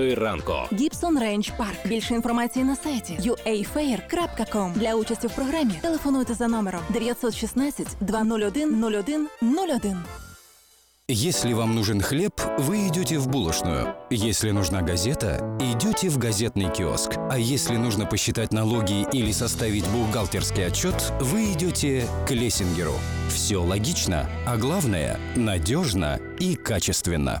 Speaker 14: ранку.
Speaker 15: Гібсон Рейндж Парк. Більше інформації на сайті uafair.com. Для участі в програмі телефонуйте за номером 916 201 01 01.
Speaker 16: Если вам нужен хлеб, вы идете в булочную. Если нужна газета, идете в газетный киоск. А если нужно посчитать налоги или составить бухгалтерский отчет, вы идете к Лессингеру. Все логично, а главное – надежно и качественно.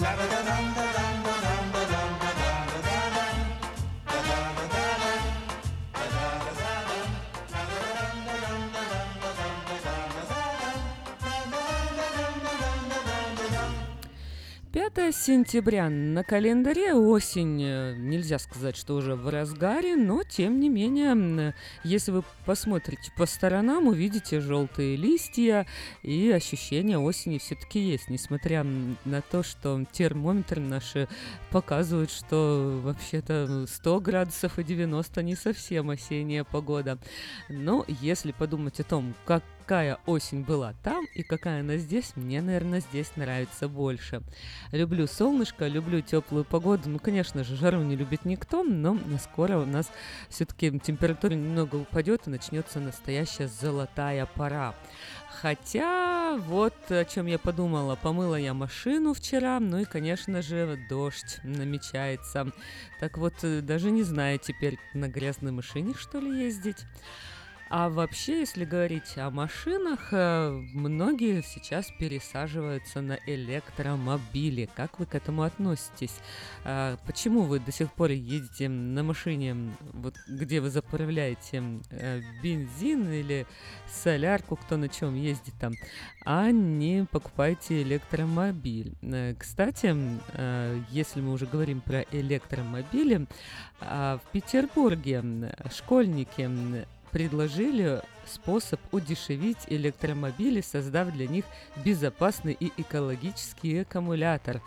Speaker 17: La la la la la.
Speaker 1: Пятое сентября на календаре осень. э, Нельзя сказать, что уже в разгаре, но тем не менее, если вы посмотрите по сторонам, увидите желтые листья и ощущение осени все-таки есть, несмотря на то, что термометры наши показывают, что вообще-то 100 градусов и 90 не совсем осенняя погода. Но если подумать о том, как какая осень была там и какая она здесь, мне, наверное, здесь нравится больше. Люблю солнышко, люблю теплую погоду. Ну, конечно же, жару не любит никто, но скоро у нас все-таки температура немного упадет и начнется настоящая золотая пора. Хотя, вот о чем я подумала. Помыла я машину вчера, ну и, конечно же, дождь намечается. Так вот, э, даже не знаю теперь, на грязной машине, что ли, ездить. А вообще, если говорить о машинах, э, многие сейчас пересаживаются на электромобили. Как вы к этому относитесь? А почему вы до сих пор едете на машине, вот где вы заправляете э, бензин или солярку, кто на чем ездит там, а не покупаете электромобиль? Э, кстати, если мы уже говорим про электромобили, а в Петербурге школьники предложили способ удешевить электромобили, создав для них безопасный и экологический аккумулятор.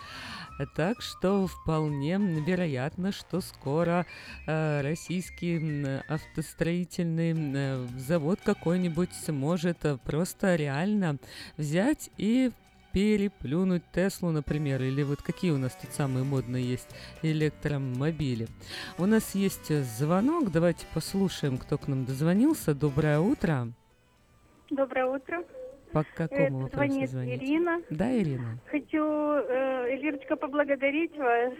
Speaker 1: Так что вполне вероятно, что скоро э, российский автостроительный э, завод какой-нибудь сможет просто реально взять и переплюнуть Теслу, например, или вот какие у нас тут самые модные есть электромобили. У нас есть звонок, давайте послушаем, кто к нам дозвонился. Доброе утро.
Speaker 18: Доброе утро.
Speaker 1: По какому
Speaker 18: Это
Speaker 1: вопросу
Speaker 18: звонит? Ирина.
Speaker 1: Да, Ирина.
Speaker 18: Хочу, э, Эльвирочка, поблагодарить вас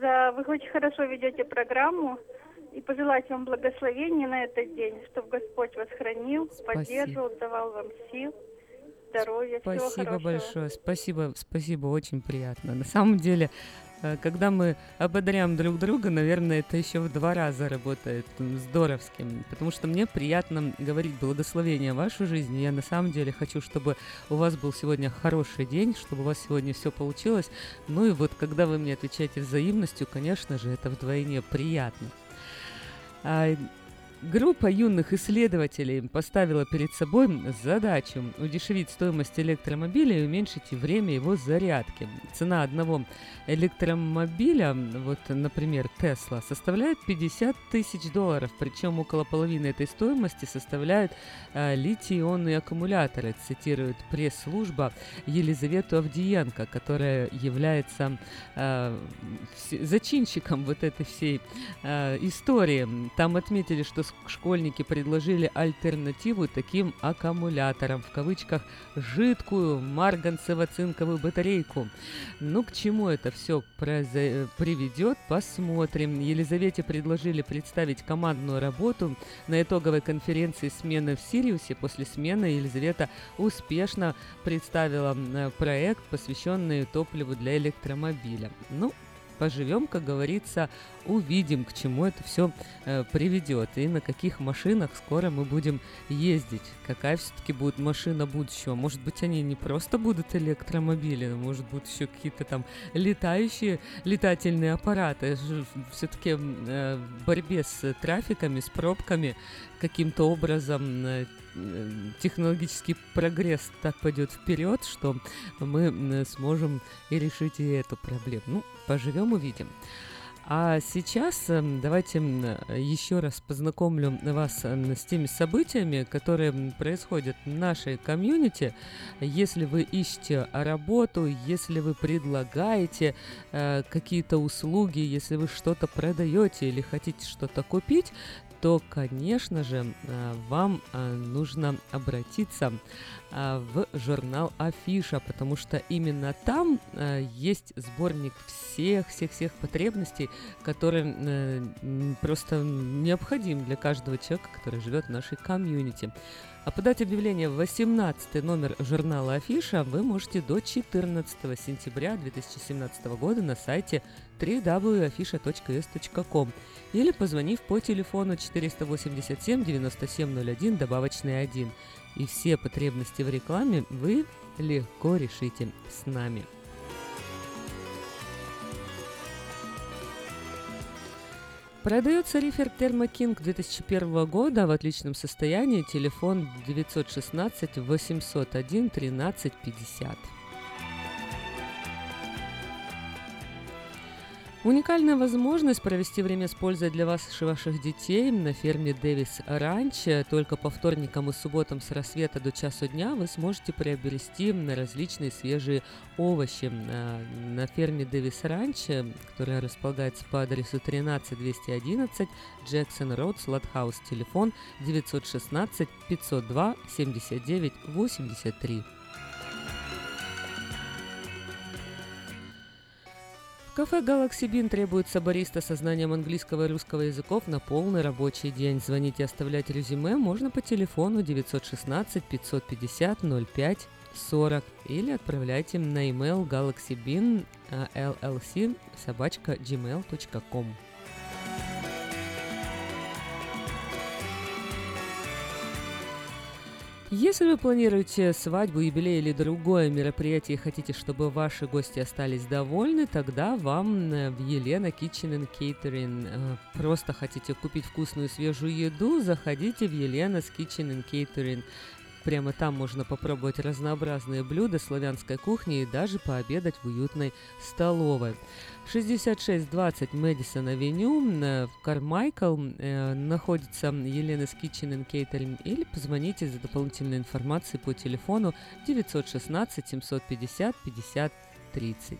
Speaker 18: за... Вы очень хорошо ведете программу и пожелать вам благословения на этот день, чтобы Господь вас хранил,
Speaker 1: Спасибо.
Speaker 18: поддерживал, давал вам сил, здоровья,
Speaker 1: Спасибо большое, спасибо, спасибо, очень приятно. На самом деле, э, когда мы ободряем друг друга, наверное, это еще в два раза работает м, здоровски, потому что мне приятно говорить благословение вашу жизнь. Я на самом деле хочу, чтобы у вас был сегодня хороший день, чтобы у вас сегодня все получилось. Ну и вот, когда вы мне отвечаете взаимностью, конечно же, это вдвойне приятно. Группа юных исследователей поставила перед собой задачу удешевить стоимость электромобиля и уменьшить время его зарядки. Цена одного электромобиля, вот, например, Тесла, составляет 50 тысяч долларов, причем около половины этой стоимости составляют э, литий-ионные аккумуляторы, цитирует пресс-служба Елизавету Авдиенко, которая является э, зачинщиком вот этой всей э, истории. Там отметили, что школьники предложили альтернативу таким аккумуляторам, в кавычках, жидкую марганцево-цинковую батарейку. Ну, к чему это все приведет, посмотрим. Елизавете предложили представить командную работу на итоговой конференции смены в Сириусе. После смены Елизавета успешно представила м, проект, посвященный топливу для электромобиля. Ну, поживем, как говорится, увидим, к чему это все приведет и на каких машинах скоро мы будем ездить. Какая все-таки будет машина будущего? Может быть, они не просто будут электромобили, но может быть еще какие-то там летающие летательные аппараты. Все-таки в борьбе с трафиками, с пробками каким-то образом э, э, технологический прогресс так пойдет вперед, что мы сможем и решить и эту проблему. Ну, поживем, увидим. А сейчас эм, давайте еще раз познакомлю вас м, с теми событиями, которые происходят в нашей комьюнити. Если вы ищете работу, если вы предлагаете э, какие-то услуги, если вы что-то продаете или хотите что-то купить, то, конечно же, э, вам э, нужно обратиться э, в журнал Афиша, потому что именно там есть сборник всех-всех-всех потребностей, который м, просто необходим для каждого человека, который живет в нашей комьюнити. А подать объявление в 18 номер журнала Афиша вы можете до 14 сентября 2017 года на сайте www.afisha.s.com или позвонив по телефону 487 9701 добавочный 1. И все потребности в рекламе вы легко решите с нами. Продается рифер Термокинг 2001 года в отличном состоянии. Телефон 916 801 1350. Уникальная возможность провести время с пользой для вас и ваших детей на ферме Дэвис Ранч. Только по вторникам и субботам с рассвета до часу дня вы сможете приобрести различные свежие овощи. А, На ферме Дэвис Ранч, которая располагается по адресу 13211 Джексон Роуд, Сладхаус, телефон 916 502 79 83. Кафе Galaxy Bean требуется бариста со знанием английского и русского языков на полный рабочий день. Звонить и оставлять резюме можно по телефону 916 550 05 40 или отправляйте на email galaxybean llc собачка gmail.com. Если вы планируете свадьбу, юбилей или другое мероприятие и хотите, чтобы ваши гости остались довольны, тогда вам э, в Елена Kitchen and Catering. Э, просто хотите купить вкусную свежую еду, заходите в Елена's Kitchen and Catering. Прямо там можно попробовать разнообразные блюда славянской кухни и даже пообедать в уютной столовой. 6620 Мэдисон Авеню в Кармайкл э, находится Елена's Kitchen and Catering или позвоните за дополнительной информацией по телефону 916 750 50 30.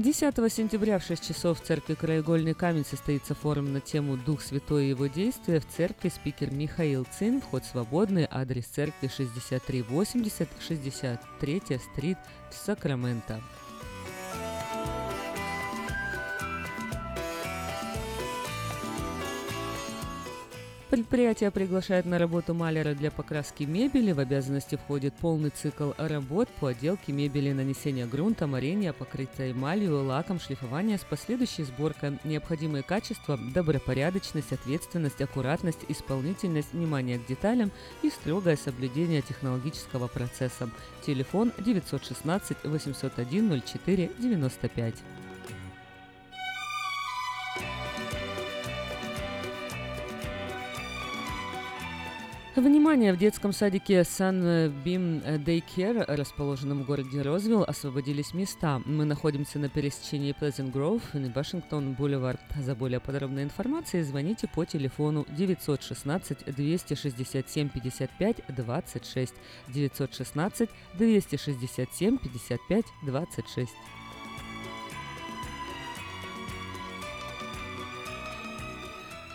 Speaker 1: 10 сентября в 6 часов в церкви Краеугольный камень состоится форум на тему «Дух Святой и его действия». В церкви спикер Михаил Цин. Вход свободный. Адрес церкви 6380 63 стрит в Сакраменто. Предприятие приглашает на работу маляра для покраски мебели. В обязанности входит полный цикл работ по отделке мебели, нанесение грунта, морения, покрытия эмалью, лаком, шлифование с последующей сборкой. Необходимые качества – добропорядочность, ответственность, аккуратность, исполнительность, внимание к деталям и строгое соблюдение технологического процесса. Телефон 916 801 04 95. Внимание! В детском садике Sunbeam Daycare, расположенном в городе Розвилл, освободились места. Мы находимся на пересечении Pleasant Grove и Вашингтон Бульвар. За более подробной информацией звоните по телефону 916 267 55 26 916 267 55 26.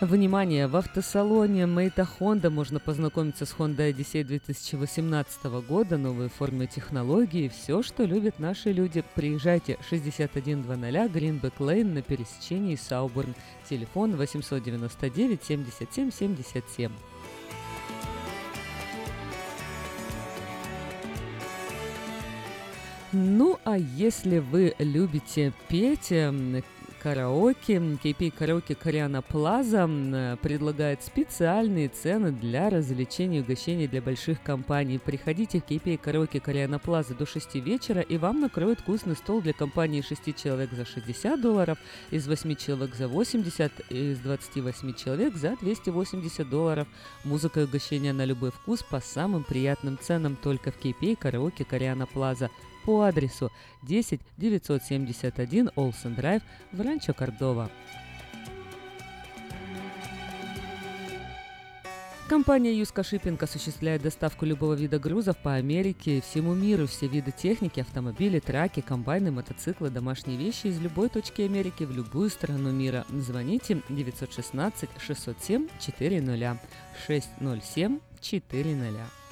Speaker 1: Внимание! В автосалоне Мейта Honda можно познакомиться с Honda Odyssey 2018 года, новые формы технологии, все, что любят наши люди. Приезжайте 6100 Greenback Lane на пересечении Сауборн. Телефон 899 77 77. Ну, а если вы любите петь, караоке. KP Караоке Кориана Плаза предлагает специальные цены для развлечений и угощений для больших компаний. Приходите в KP Караоке Кориана Плаза до 6 вечера, и вам накроют вкусный стол для компании 6 человек за 60 долларов, из 8 человек за 80, из 28 человек за 280 долларов. Музыка и угощения на любой вкус по самым приятным ценам только в KP Караоке Кориана Плаза по адресу 10 971 Олсен Драйв в Ранчо Кордова. Компания Юска Шиппинг осуществляет доставку любого вида грузов по Америке и всему миру. Все виды техники, автомобили, траки, комбайны, мотоциклы, домашние вещи из любой точки Америки в любую страну мира. Звоните 916 607 400 607 400.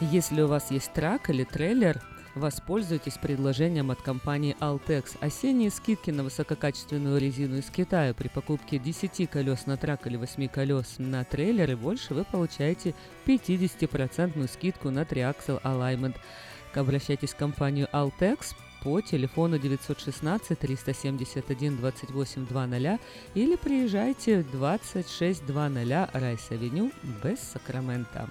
Speaker 1: Если у вас есть truck или трейлер, воспользуйтесь предложением от компании Altex. Осенние скидки на высококачественную резину из Китая при покупке 10 колес на truck или 8 колес на трейлер и больше вы получаете 50% скидку на three-axle alignment. Обращайтесь в компанию Altex по телефону 916 371 2800 или приезжайте в 2600 Rice Avenue без Сакрамента.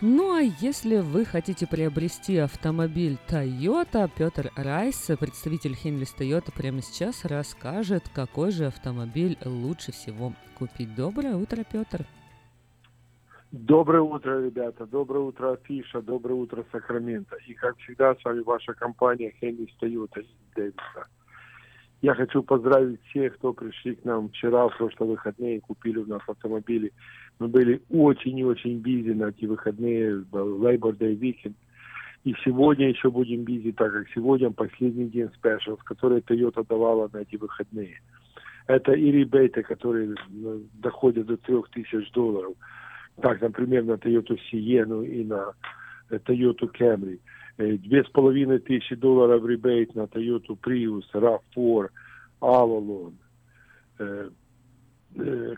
Speaker 1: Ну а если вы хотите приобрести автомобиль Toyota, Петр Райс, представитель Хенлис Toyota, прямо сейчас расскажет, какой же автомобиль лучше всего купить. Доброе утро, Петр.
Speaker 19: Доброе утро, ребята. Доброе утро, Афиша. Доброе утро, Сакраменто. И, как всегда, с вами ваша компания Хенлис Toyota из Дэвиса. Я хочу поздравить всех, кто пришли к нам вчера, в прошлые выходные, и купили у нас автомобили. Мы были очень и очень бизи на эти выходные, Labor Day Weekend. И сегодня еще будем бизи, так как сегодня последний день спешл, который Toyota давала на эти выходные. Это и ребейты, которые э, доходят до 3000 долларов. Так, например, на Toyota Sienna и на э, Toyota Camry. Э, две с половиной тысячи долларов ребейт на Toyota Prius, RAV4, Avalon,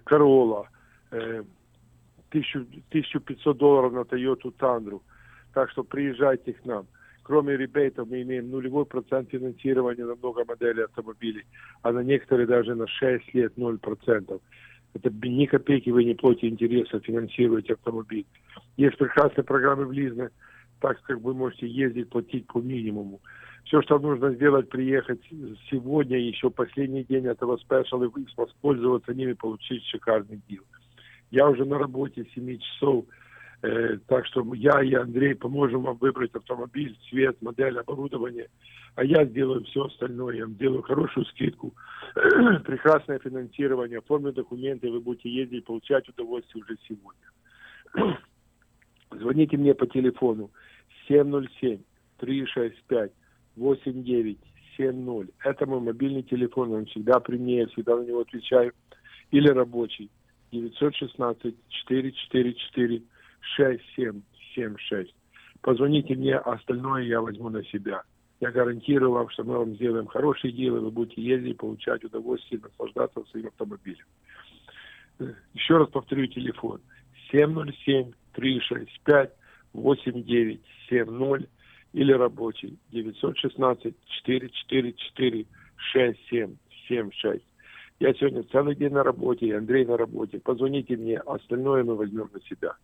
Speaker 19: Corolla, 1500 долларов на Toyota Tundra. Так что приезжайте к нам. Кроме ребейтов мы имеем нулевой процент финансирования на много моделей автомобилей, а на некоторые даже на 6 лет 0%. Это ни копейки вы не платите интереса, финансируете автомобиль. Есть прекрасные программы в Лизне, так как вы можете ездить, платить по минимуму. Все, что нужно сделать, приехать сегодня, еще последний день этого спешала, воспользоваться ними, получить шикарный дел. Я уже на работе 7 часов, Э, так что я и Андрей поможем вам выбрать автомобиль, цвет, модель, оборудование. А я сделаю все остальное. Я делаю хорошую скидку, прекрасное финансирование, оформлю документы, вы будете ездить, получать удовольствие уже сегодня. Звоните мне по телефону 707 365 8970. Это мой мобильный телефон, он всегда при мне, я всегда на него отвечаю. Или рабочий 916 444 6776. Позвоните мне, остальное я возьму на себя. Я гарантирую вам, что мы вам сделаем хорошие дела, вы будете ездить, получать удовольствие, наслаждаться своим автомобилем. Еще раз повторю телефон. 707-365-8970 или рабочий 916-444-6776. Я сегодня целый день на работе, и Андрей на работе. Позвоните мне, а остальное мы возьмем на себя.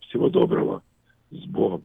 Speaker 19: Всего доброго. С Богом.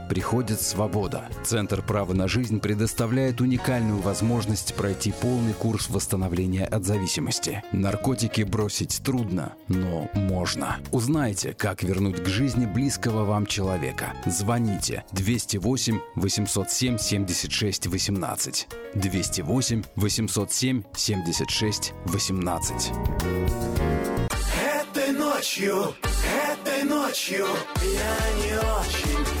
Speaker 16: приходит свобода. Центр права на жизнь предоставляет уникальную возможность пройти полный курс восстановления от зависимости. Наркотики бросить трудно, но можно. Узнайте, как вернуть к жизни близкого вам человека. Звоните 208 807 76 18. 208 807 76 18.
Speaker 20: Этой ночью, этой ночью я не очень.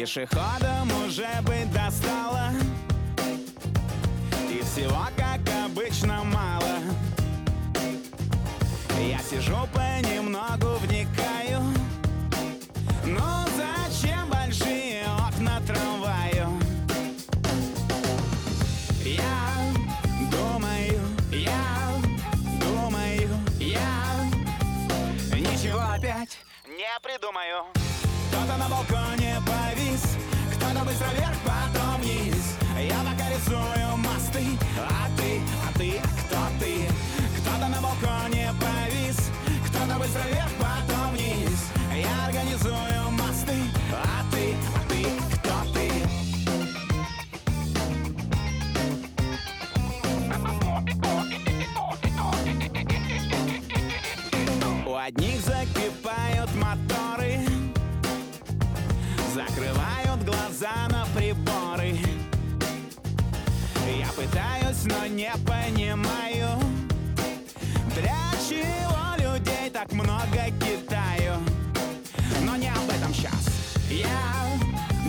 Speaker 21: Пешеходам уже быть достало. И всего, как обычно, мало. Я сижу пытаюсь, но не понимаю. Для чего людей так много Китаю Но не об этом сейчас Я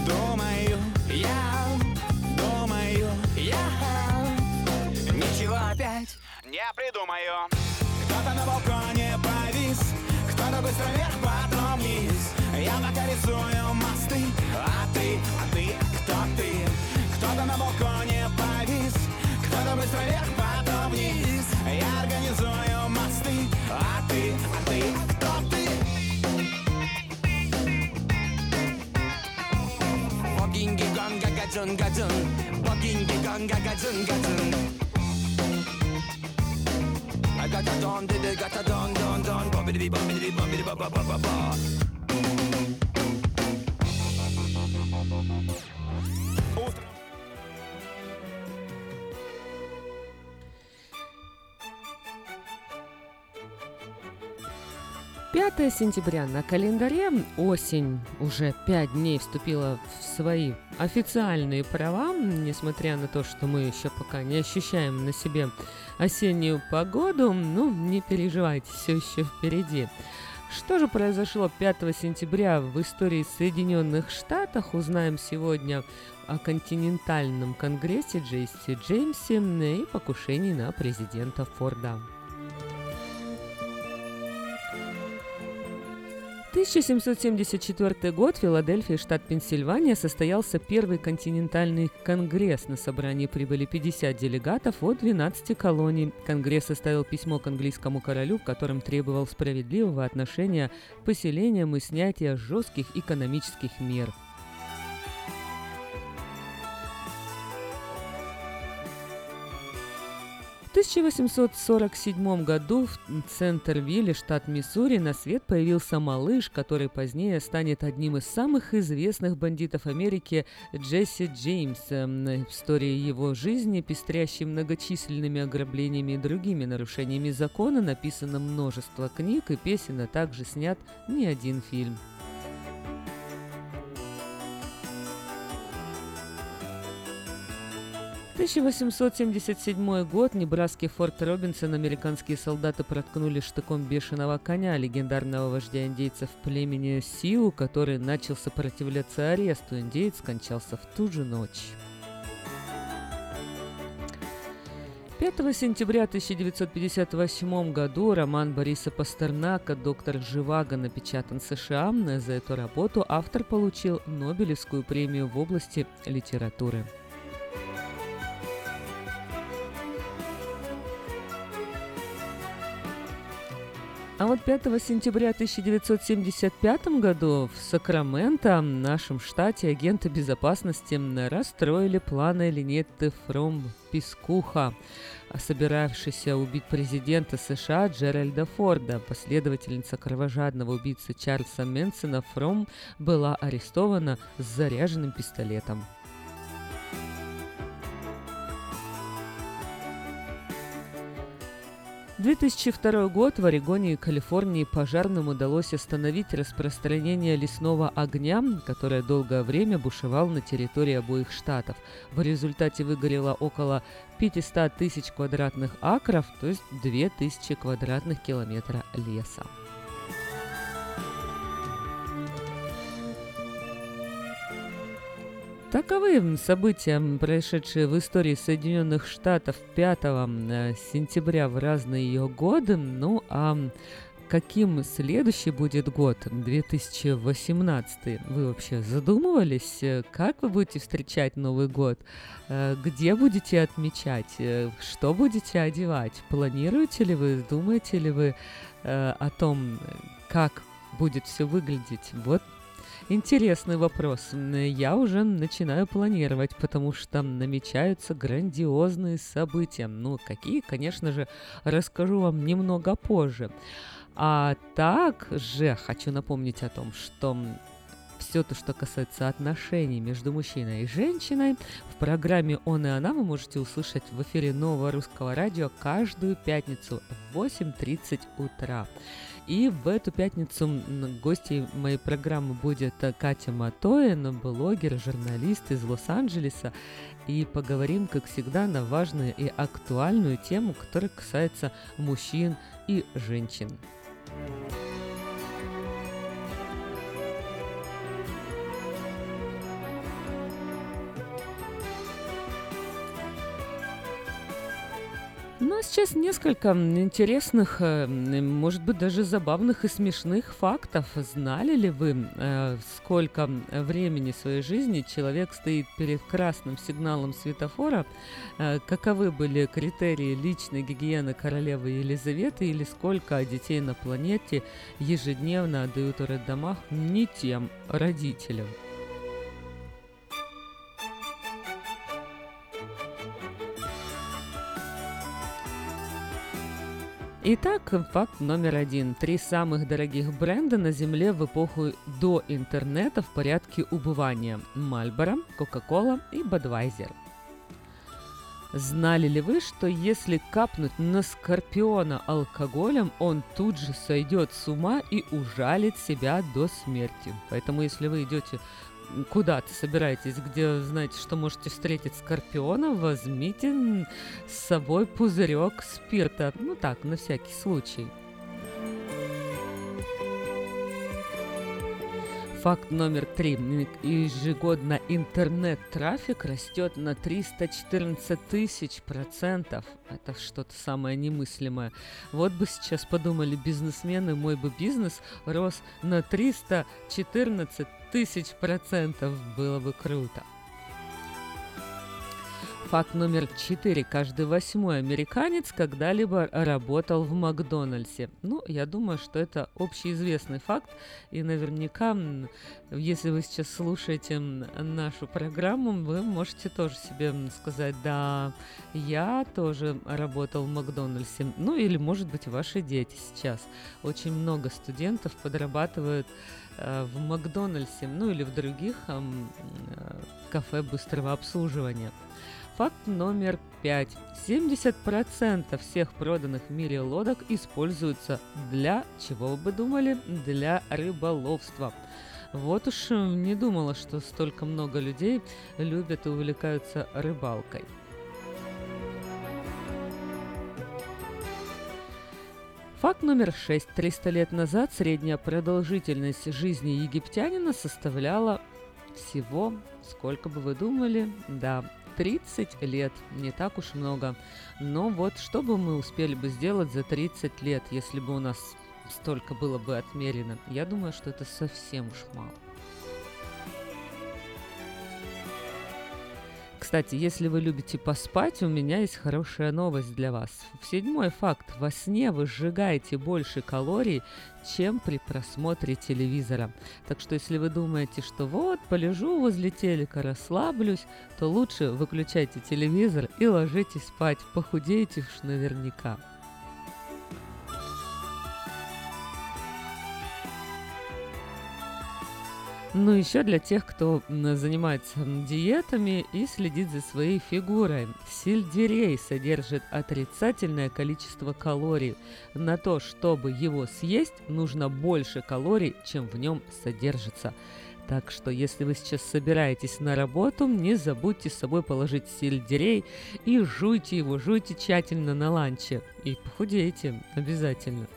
Speaker 21: думаю, я думаю, я Ничего опять не придумаю
Speaker 22: gacın gacın I got a don, did got a don, don, don, bum, bidi, bum, bidi, bum, bidi, ba, ba, ba, ba,
Speaker 21: ba.
Speaker 1: 5 сентября на календаре осень уже пять дней вступила в свои официальные права, несмотря на то, что мы еще пока не ощущаем на себе осеннюю погоду, ну, не переживайте, все еще впереди. Что же произошло 5 сентября в истории Соединенных Штатов, узнаем сегодня о континентальном конгрессе Джейси Джеймсе и покушении на президента Форда. 1774 год в Филадельфии, штат Пенсильвания, состоялся первый континентальный конгресс. На собрании прибыли 50 делегатов от 12 колоний. Конгресс составил письмо к английскому королю, в котором требовал справедливого отношения к поселениям и снятия жестких экономических мер. В 1847 году в Центрвилле, штат Миссури, на свет появился малыш, который позднее станет одним из самых известных бандитов Америки Джесси Джеймс. Эм, В истории его жизни, пестрящей многочисленными ограблениями и другими нарушениями закона, написано множество книг и песен, а также снят не один фильм. 1877 год Небраский форт Робинсон американские солдаты проткнули штыком бешеного коня, легендарного вождя индейцев племени Сиу, который начал сопротивляться аресту. Индеец скончался в ту же ночь. 5 сентября 1958 году роман Бориса Пастернака «Доктор Живаго» напечатан в США. За эту работу автор получил Нобелевскую премию в области литературы. А вот 5 сентября 1975 году в Сакраменто, нашем штате, агенты безопасности расстроили планы Линетты Фром Пискуха, собиравшейся убить президента США Джеральда Форда. Последовательница кровожадного убийцы Чарльза Мэнсона Фром была арестована с заряженным пистолетом. 2002 год в Орегоне и Калифорнии пожарным удалось остановить распространение лесного огня, которое долгое время бушевал на территории обоих штатов. В результате выгорело около 500 тысяч квадратных акров, то есть 2000 квадратных километра леса. Таковы события, происшедшие в истории Соединенных Штатов 5 сентября в разные ее годы. Ну а каким следующий будет год, 2018? Вы вообще задумывались, как вы будете встречать Новый год? Где будете отмечать? Что будете одевать? Планируете ли вы, думаете ли вы о том, как будет все выглядеть? Вот интересный вопрос. Я уже начинаю планировать, потому что намечаются грандиозные события. Ну, какие, конечно же, расскажу вам немного позже. А также хочу напомнить о том, что все то, что касается отношений между мужчиной и женщиной, в программе «Он и она» вы можете услышать в эфире Нового Русского Радио каждую пятницу в 8.30 утра. И в эту пятницу гостей моей программы будет э, Катя Матоин, блогер, журналист из Лос-Анджелеса. И поговорим, как всегда, на важную и актуальную тему, которая касается мужчин и женщин. Ну, а сейчас несколько интересных, э, может быть, даже забавных и смешных фактов. Знали ли вы, э, сколько времени своей жизни человек стоит перед красным сигналом светофора? Э, каковы были критерии личной гигиены королевы Елизаветы или сколько детей на планете ежедневно отдают в роддомах не тем родителям? Итак, факт номер один. Три самых дорогих бренда на Земле в эпоху до интернета в порядке убывания. Мальборо, Кока-Кола и Бадвайзер. Знали ли вы, что если капнуть на скорпиона алкоголем, он тут же сойдет с ума и ужалит себя до смерти? Поэтому, если вы идете куда-то собираетесь, где знаете, что можете встретить скорпиона, возьмите с собой пузырек спирта. Ну так, на всякий случай. Факт номер три. Ежегодно интернет-трафик растет на 314 тысяч процентов. Это что-то самое немыслимое. Вот бы сейчас подумали бизнесмены, мой бы бизнес рос на 314 тысяч процентов. Было бы круто. Факт номер четыре. Каждый восьмой американец когда-либо работал в Макдональдсе. Ну, я думаю, что это общеизвестный факт. И наверняка, если вы сейчас слушаете нашу программу, вы можете тоже себе сказать, да, я тоже работал в Макдональдсе. Ну, или, может быть, ваши дети сейчас. Очень много студентов подрабатывают в Макдональдсе, ну или в других э, кафе быстрого обслуживания. Факт номер пять. 70% всех проданных в мире лодок используются для, чего вы бы думали, для рыболовства. Вот уж не думала, что столько много людей любят и увлекаются рыбалкой. Факт номер шесть. 300 лет назад средняя продолжительность жизни египтянина составляла всего, сколько бы вы думали, да, 30 лет, не так уж много. Но вот что бы мы успели бы сделать за 30 лет, если бы у нас столько было бы отмерено? Я думаю, что это совсем уж мало. Кстати, если вы любите поспать, у меня есть хорошая новость для вас. Седьмой факт. Во сне вы сжигаете больше калорий, чем при просмотре телевизора. Так что если вы думаете, что вот, полежу возле телека, расслаблюсь, то лучше выключайте телевизор и ложитесь спать. Похудеете уж наверняка. Ну, еще для тех, кто занимается диетами и следит за своей фигурой. Сельдерей содержит отрицательное количество калорий. На то, чтобы его съесть, нужно больше калорий, чем в нем содержится. Так что, если вы сейчас собираетесь на работу, не забудьте с собой положить сельдерей и жуйте его, жуйте тщательно на ланче. И похудеете обязательно.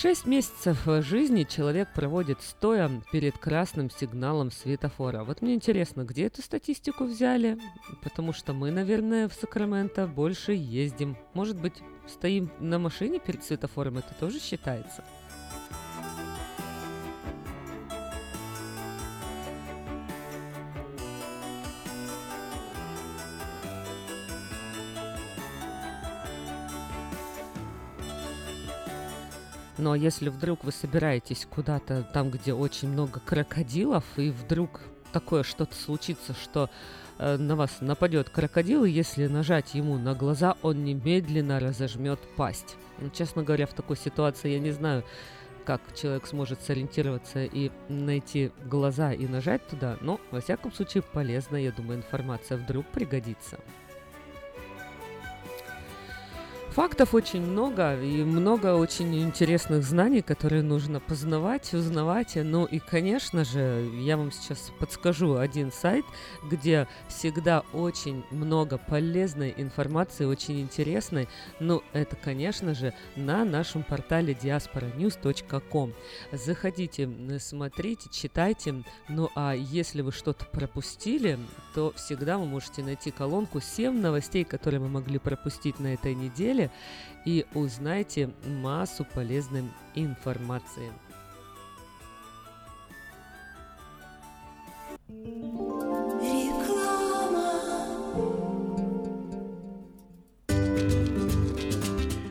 Speaker 1: Шесть месяцев жизни человек проводит стоя перед красным сигналом светофора. Вот мне интересно, где эту статистику взяли? Потому что мы, наверное, в Сакраменто больше ездим. Может быть, стоим на машине перед светофором, это тоже считается? Но если вдруг вы собираетесь куда-то там, где очень много крокодилов, и вдруг такое что-то случится, что э, на вас нападет крокодил, и если нажать ему на глаза, он немедленно разожмет пасть. Ну, честно говоря, в такой ситуации я не знаю, как человек сможет сориентироваться и найти глаза и нажать туда, но, во всяком случае, полезная, я думаю, информация вдруг пригодится. Фактов очень много и много очень интересных знаний, которые нужно познавать, узнавать. Ну и, конечно же, я вам сейчас подскажу один сайт, где всегда очень много полезной информации, очень интересной. Ну, это, конечно же, на нашем портале diasporanews.com. Заходите, смотрите, читайте. Ну а если вы что-то пропустили, то всегда вы можете найти колонку 7 новостей, которые мы могли пропустить на этой неделе и узнайте массу полезной информации.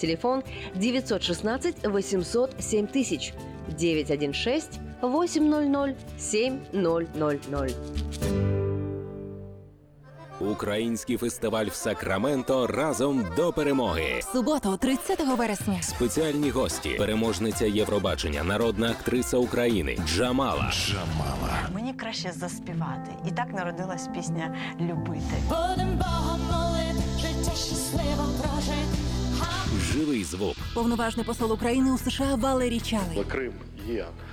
Speaker 2: Телефон 916 800 7000 916 800 7000.
Speaker 14: Український фестиваль в Сакраменто разом до перемоги.
Speaker 15: Суботу, 30 вересня.
Speaker 14: Спеціальні гості, переможниця Євробачення, народна актриса України Джамала. Джамала.
Speaker 23: Мені краще заспівати. І так народилась пісня Любити.
Speaker 20: Будем Богом молити, життя щасливо прожити.
Speaker 14: Живий звук.
Speaker 15: Повноважний посол України у США Валерій Чалий.
Speaker 24: Крим є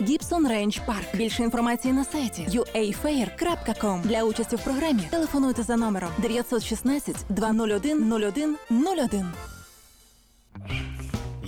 Speaker 15: Гібсон Рейндж Парк. Більше інформації на сайті uafair.com. Для участі в програмі телефонуйте за номером 916 201 01 01.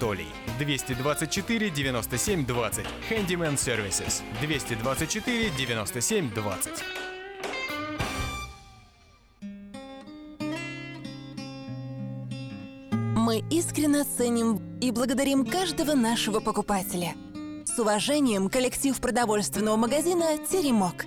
Speaker 25: 224 97 20. Handyman Services. 224 97 20.
Speaker 15: Мы искренне ценим и благодарим каждого нашего покупателя. С уважением, коллектив продовольственного магазина «Теремок».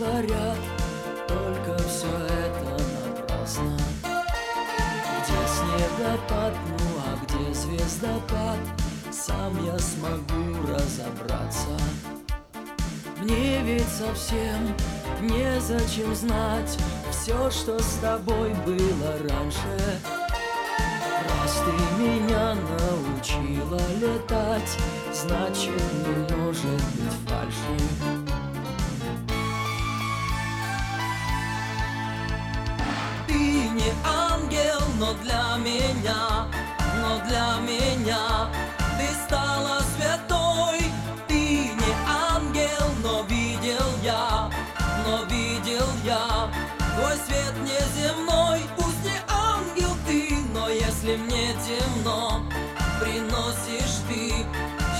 Speaker 7: говорят, только все это напрасно. Где снегопад, ну а где звездопад, сам я смогу разобраться. Мне ведь совсем
Speaker 26: Незачем знать все, что с тобой было раньше Раз ты меня научила летать Значит, не может быть фальши но для меня, но для меня. Ты стала святой Ты не ангел, но видел я, но видел я. Твой свет неземной, пусть не ангел ты Но если мне темно, приносишь ты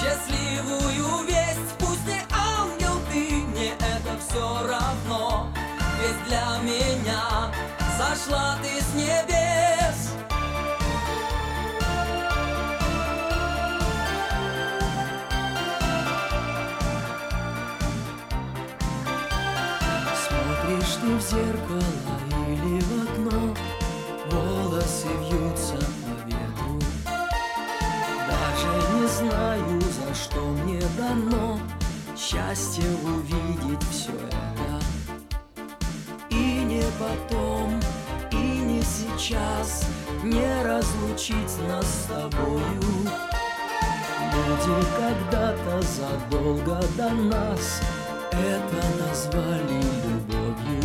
Speaker 26: Счастливую весть, пусть не ангел ты Мне это все равно, ведь для меня Сошла ты с небес. Смотришь ты в зеркало или в окно Волосы вьются по ветру. Даже не знаю, за что мне дано Счастье увидеть все это потом, и не сейчас Не разлучить нас с тобою. Люди когда-то задолго до нас. Это назвали любовью.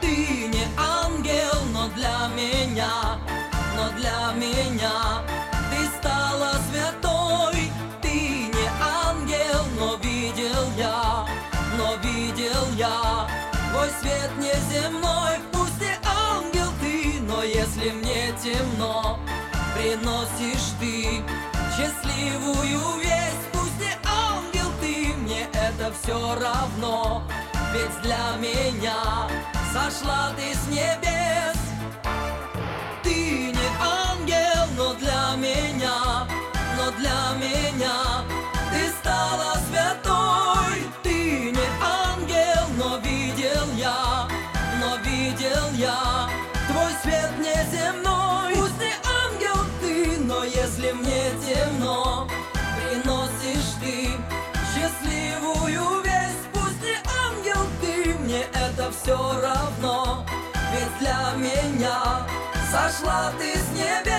Speaker 26: Ты не ангел, но для меня, но для меня свет неземной, пусть не ангел ты Но если мне темно, приносишь ты Счастливую весть, пусть не ангел ты Мне это все равно, ведь для меня Сошла ты с небес. Ты не ангел, но для меня Но для меня все равно Ведь для меня сошла ты с небес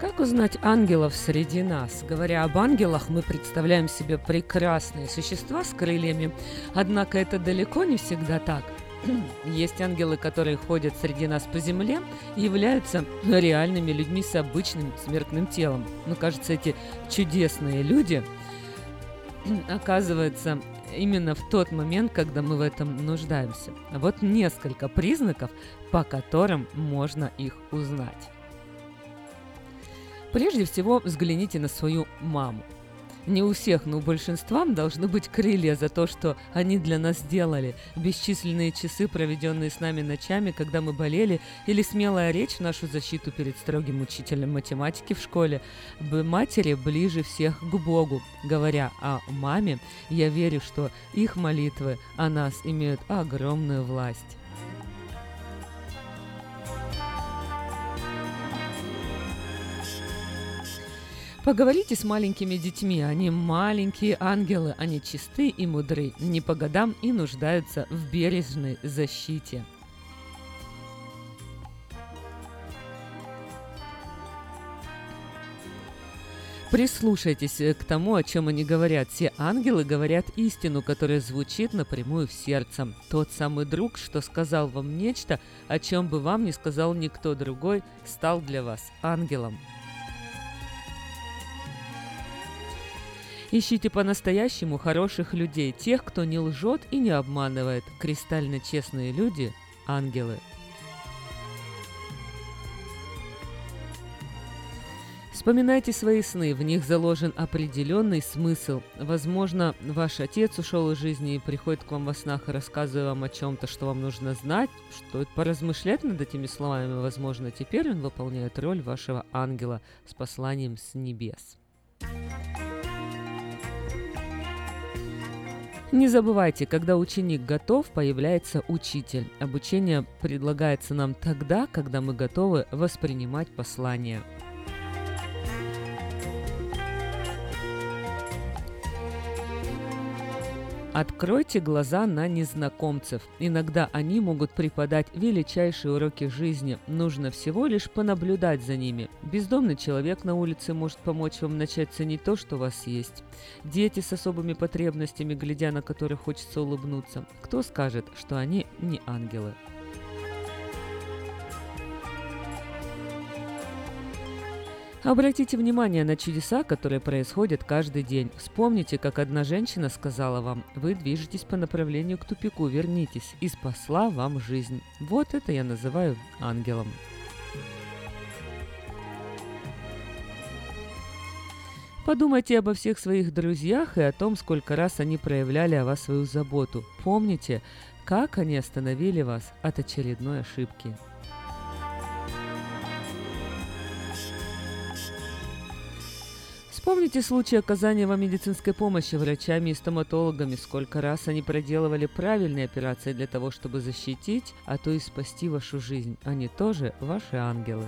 Speaker 1: Как узнать ангелов среди нас? Говоря об ангелах, мы представляем себе прекрасные существа с крыльями, однако это далеко не всегда так. Есть ангелы, которые ходят среди нас по земле и являются реальными людьми с обычным смертным телом. Но кажется, эти чудесные люди оказываются именно в тот момент, когда мы в этом нуждаемся. Вот несколько признаков, по которым можно их узнать. Прежде всего, взгляните на свою маму. Не у всех, но у большинства должны быть крылья за то, что они для нас сделали. Бесчисленные часы, проведенные с нами ночами, когда мы болели, или смелая речь в нашу защиту перед строгим учителем математики в школе. Б- Матери ближе всех к Богу. Говоря о маме, я верю, что их молитвы о нас имеют огромную власть. Поговорите с маленькими детьми, они маленькие ангелы, они чисты и мудры, не по годам и нуждаются в бережной защите. Прислушайтесь э, к тому, о чем они говорят. Все ангелы говорят истину, которая звучит напрямую в сердце. Тот самый друг, что сказал вам нечто, о чем бы вам не сказал никто другой, стал для вас ангелом. Ищите по-настоящему хороших людей, тех, кто не лжет и не обманывает. Кристально честные люди – ангелы. Вспоминайте свои сны, в них заложен определенный смысл. Возможно, ваш отец ушел из жизни и приходит к вам во снах, рассказывая вам о чем-то, что вам нужно знать. Стоит поразмышлять над этими словами. Возможно, теперь он выполняет роль вашего ангела с посланием с небес. Не забывайте, когда ученик готов, появляется учитель. Обучение предлагается нам тогда, когда мы готовы воспринимать послание. Откройте глаза на незнакомцев. Иногда они могут преподать величайшие уроки жизни. Нужно всего лишь понаблюдать за ними. Бездомный человек на улице может помочь вам начать ценить то, что у вас есть. Дети с особыми потребностями, глядя на которых хочется улыбнуться. Кто скажет, что они не ангелы? Обратите внимание на чудеса, которые происходят каждый день. Вспомните, как одна женщина сказала вам, вы движетесь по направлению к тупику, вернитесь, и спасла вам жизнь. Вот это я называю ангелом. Подумайте обо всех своих друзьях и о том, сколько раз они проявляли о вас свою заботу. Помните, как они остановили вас от очередной ошибки. Вспомните случай оказания вам медицинской помощи врачами и стоматологами, сколько раз они проделывали правильные операции для того, чтобы защитить, а то и спасти вашу жизнь. Они тоже ваши ангелы.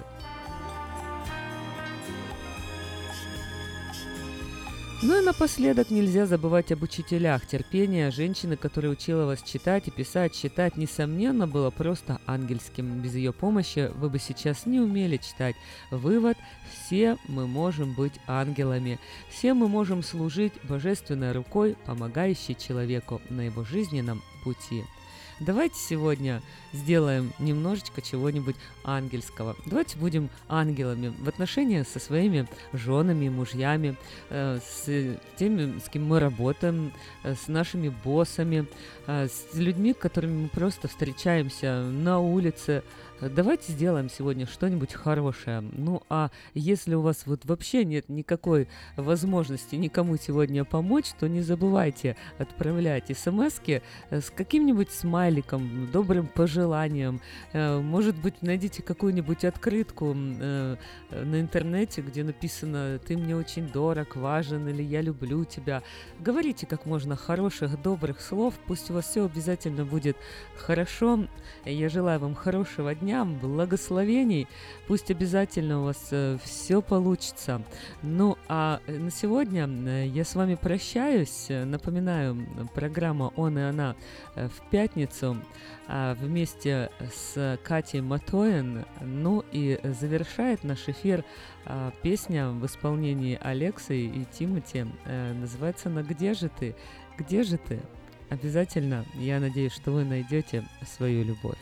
Speaker 1: Ну и напоследок нельзя забывать об учителях. Терпение женщины, которая учила вас читать и писать, считать, несомненно, было просто ангельским. Без ее помощи вы бы сейчас не умели читать. Вывод – все мы можем быть ангелами. Все мы можем служить божественной рукой, помогающей человеку на его жизненном пути. Давайте сегодня сделаем немножечко чего-нибудь ангельского. Давайте будем ангелами в отношениях со своими женами, мужьями, э, с теми, с кем мы работаем, э, с нашими боссами, э, с людьми, которыми мы просто встречаемся на улице, Давайте сделаем сегодня что-нибудь хорошее. Ну а если у вас вот вообще нет никакой возможности никому сегодня помочь, то не забывайте отправлять смс с каким-нибудь смайликом, добрым пожеланием. Э, может быть, найдите какую-нибудь открытку э, на интернете, где написано «Ты мне очень дорог, важен» или «Я люблю тебя». Говорите как можно хороших, добрых слов. Пусть у вас все обязательно будет хорошо. Я желаю вам хорошего дня благословений. Пусть обязательно у вас э, все получится. Ну, а на сегодня я с вами прощаюсь. Напоминаю, программа «Он и она» в пятницу а, вместе с Катей Матоин. Ну и завершает наш эфир а, песня в исполнении Алексы и Тимати. Называется «На где же ты? Где же ты?» Обязательно, я надеюсь, что вы найдете свою любовь.